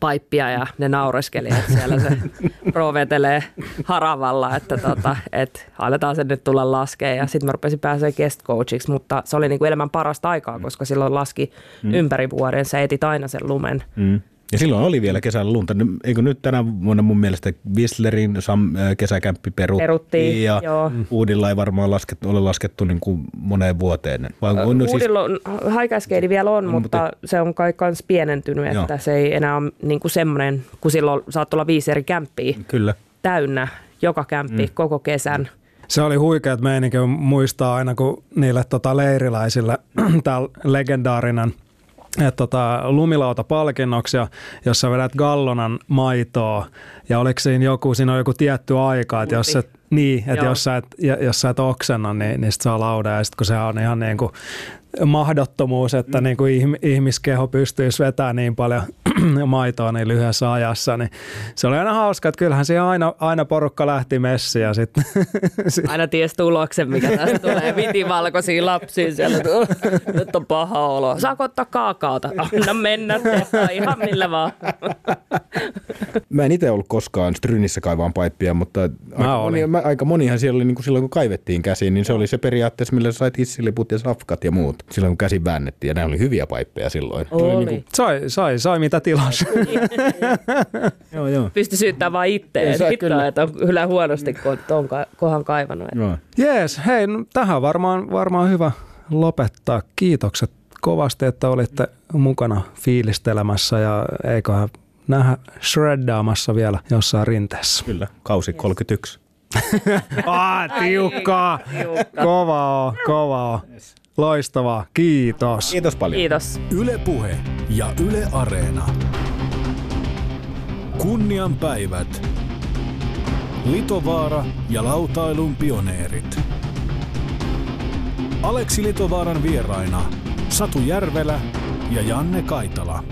paippia ja ne naureskeli, että siellä se pro vetelee haravalla, että tota, et aletaan sen nyt tulla laskea. Ja sitten mä rupesin pääsemään guest coachiksi, mutta se oli niinku elämän parasta aikaa, koska silloin laski mm. ympäri vuoden, sä etit aina sen lumen. Mm. Ja silloin oli vielä kesällä lunta. Eikö nyt tänä vuonna mun mielestä Whistlerin sam, äh, kesäkämppi peruttiin, peruttiin ja joo. Uudilla ei varmaan laskettu, ole laskettu niin kuin moneen vuoteen. Vai on no, Uudilla on, haikaskeidi vielä on, no, mutta, mutta se on kai kans pienentynyt, joo. että se ei enää ole niin kuin semmoinen, kun silloin saattoi olla viisi eri kämppiä Kyllä. täynnä, joka kämppi mm. koko kesän. Se oli huikeat meininki, muistaa aina kun niille tota, leiriläisille tämä legendaarinen – että tota, lumilautapalkinnoksia, jossa vedät gallonan maitoa. Ja oliko siinä joku, siinä on joku tietty aika, että jos et, niin, että jos sä, et, jos sä et oksenna, niin, niin sit saa lauda ja sitten kun se on ihan niin kuin mahdottomuus, että mm. niin kuin ihmiskeho pystyisi vetämään niin paljon maitoa niin lyhyessä ajassa, niin se oli aina hauska, että kyllähän siihen aina, aina porukka lähti messiin ja sitten... Aina ties tuloksen, mikä tästä tulee. Vitivalkoisia lapsia siellä. Nyt on paha olo. Saako ottaa kaakaota? Anna mennä, ihan millä vaan. Mä en itse ollut koskaan Strynissä kaivaan paippia, mutta aika, moni, mä, aika monihan siellä oli niin kuin silloin, kun kaivettiin käsiin, niin se oli se periaatteessa, millä sait hissiliput ja safkat ja muut. Silloin kun käsin väännettiin ja nämä oli hyviä paippeja silloin. Oli. Niin sai, sai, sai mitä tilas. joo, joo. Pysty syyttämään vaan itteen. Hittoa, kyllä. että on kyllä huonosti, kun on ka- kohan kaivannut. joo. Jees, hei, no, tähän varmaan, varmaan hyvä lopettaa. Kiitokset kovasti, että olitte mukana fiilistelemässä ja eiköhän nähdä shreddaamassa vielä jossain rinteessä. Kyllä, kausi 31. Ah, tiukkaa! Kova on, kova on. Loistavaa, kiitos. Kiitos paljon. Kiitos. Yle Puhe ja Yle Areena. Kunnian päivät. Litovaara ja lautailun pioneerit. Aleksi Litovaaran vieraina Satu Järvelä ja Janne Kaitala.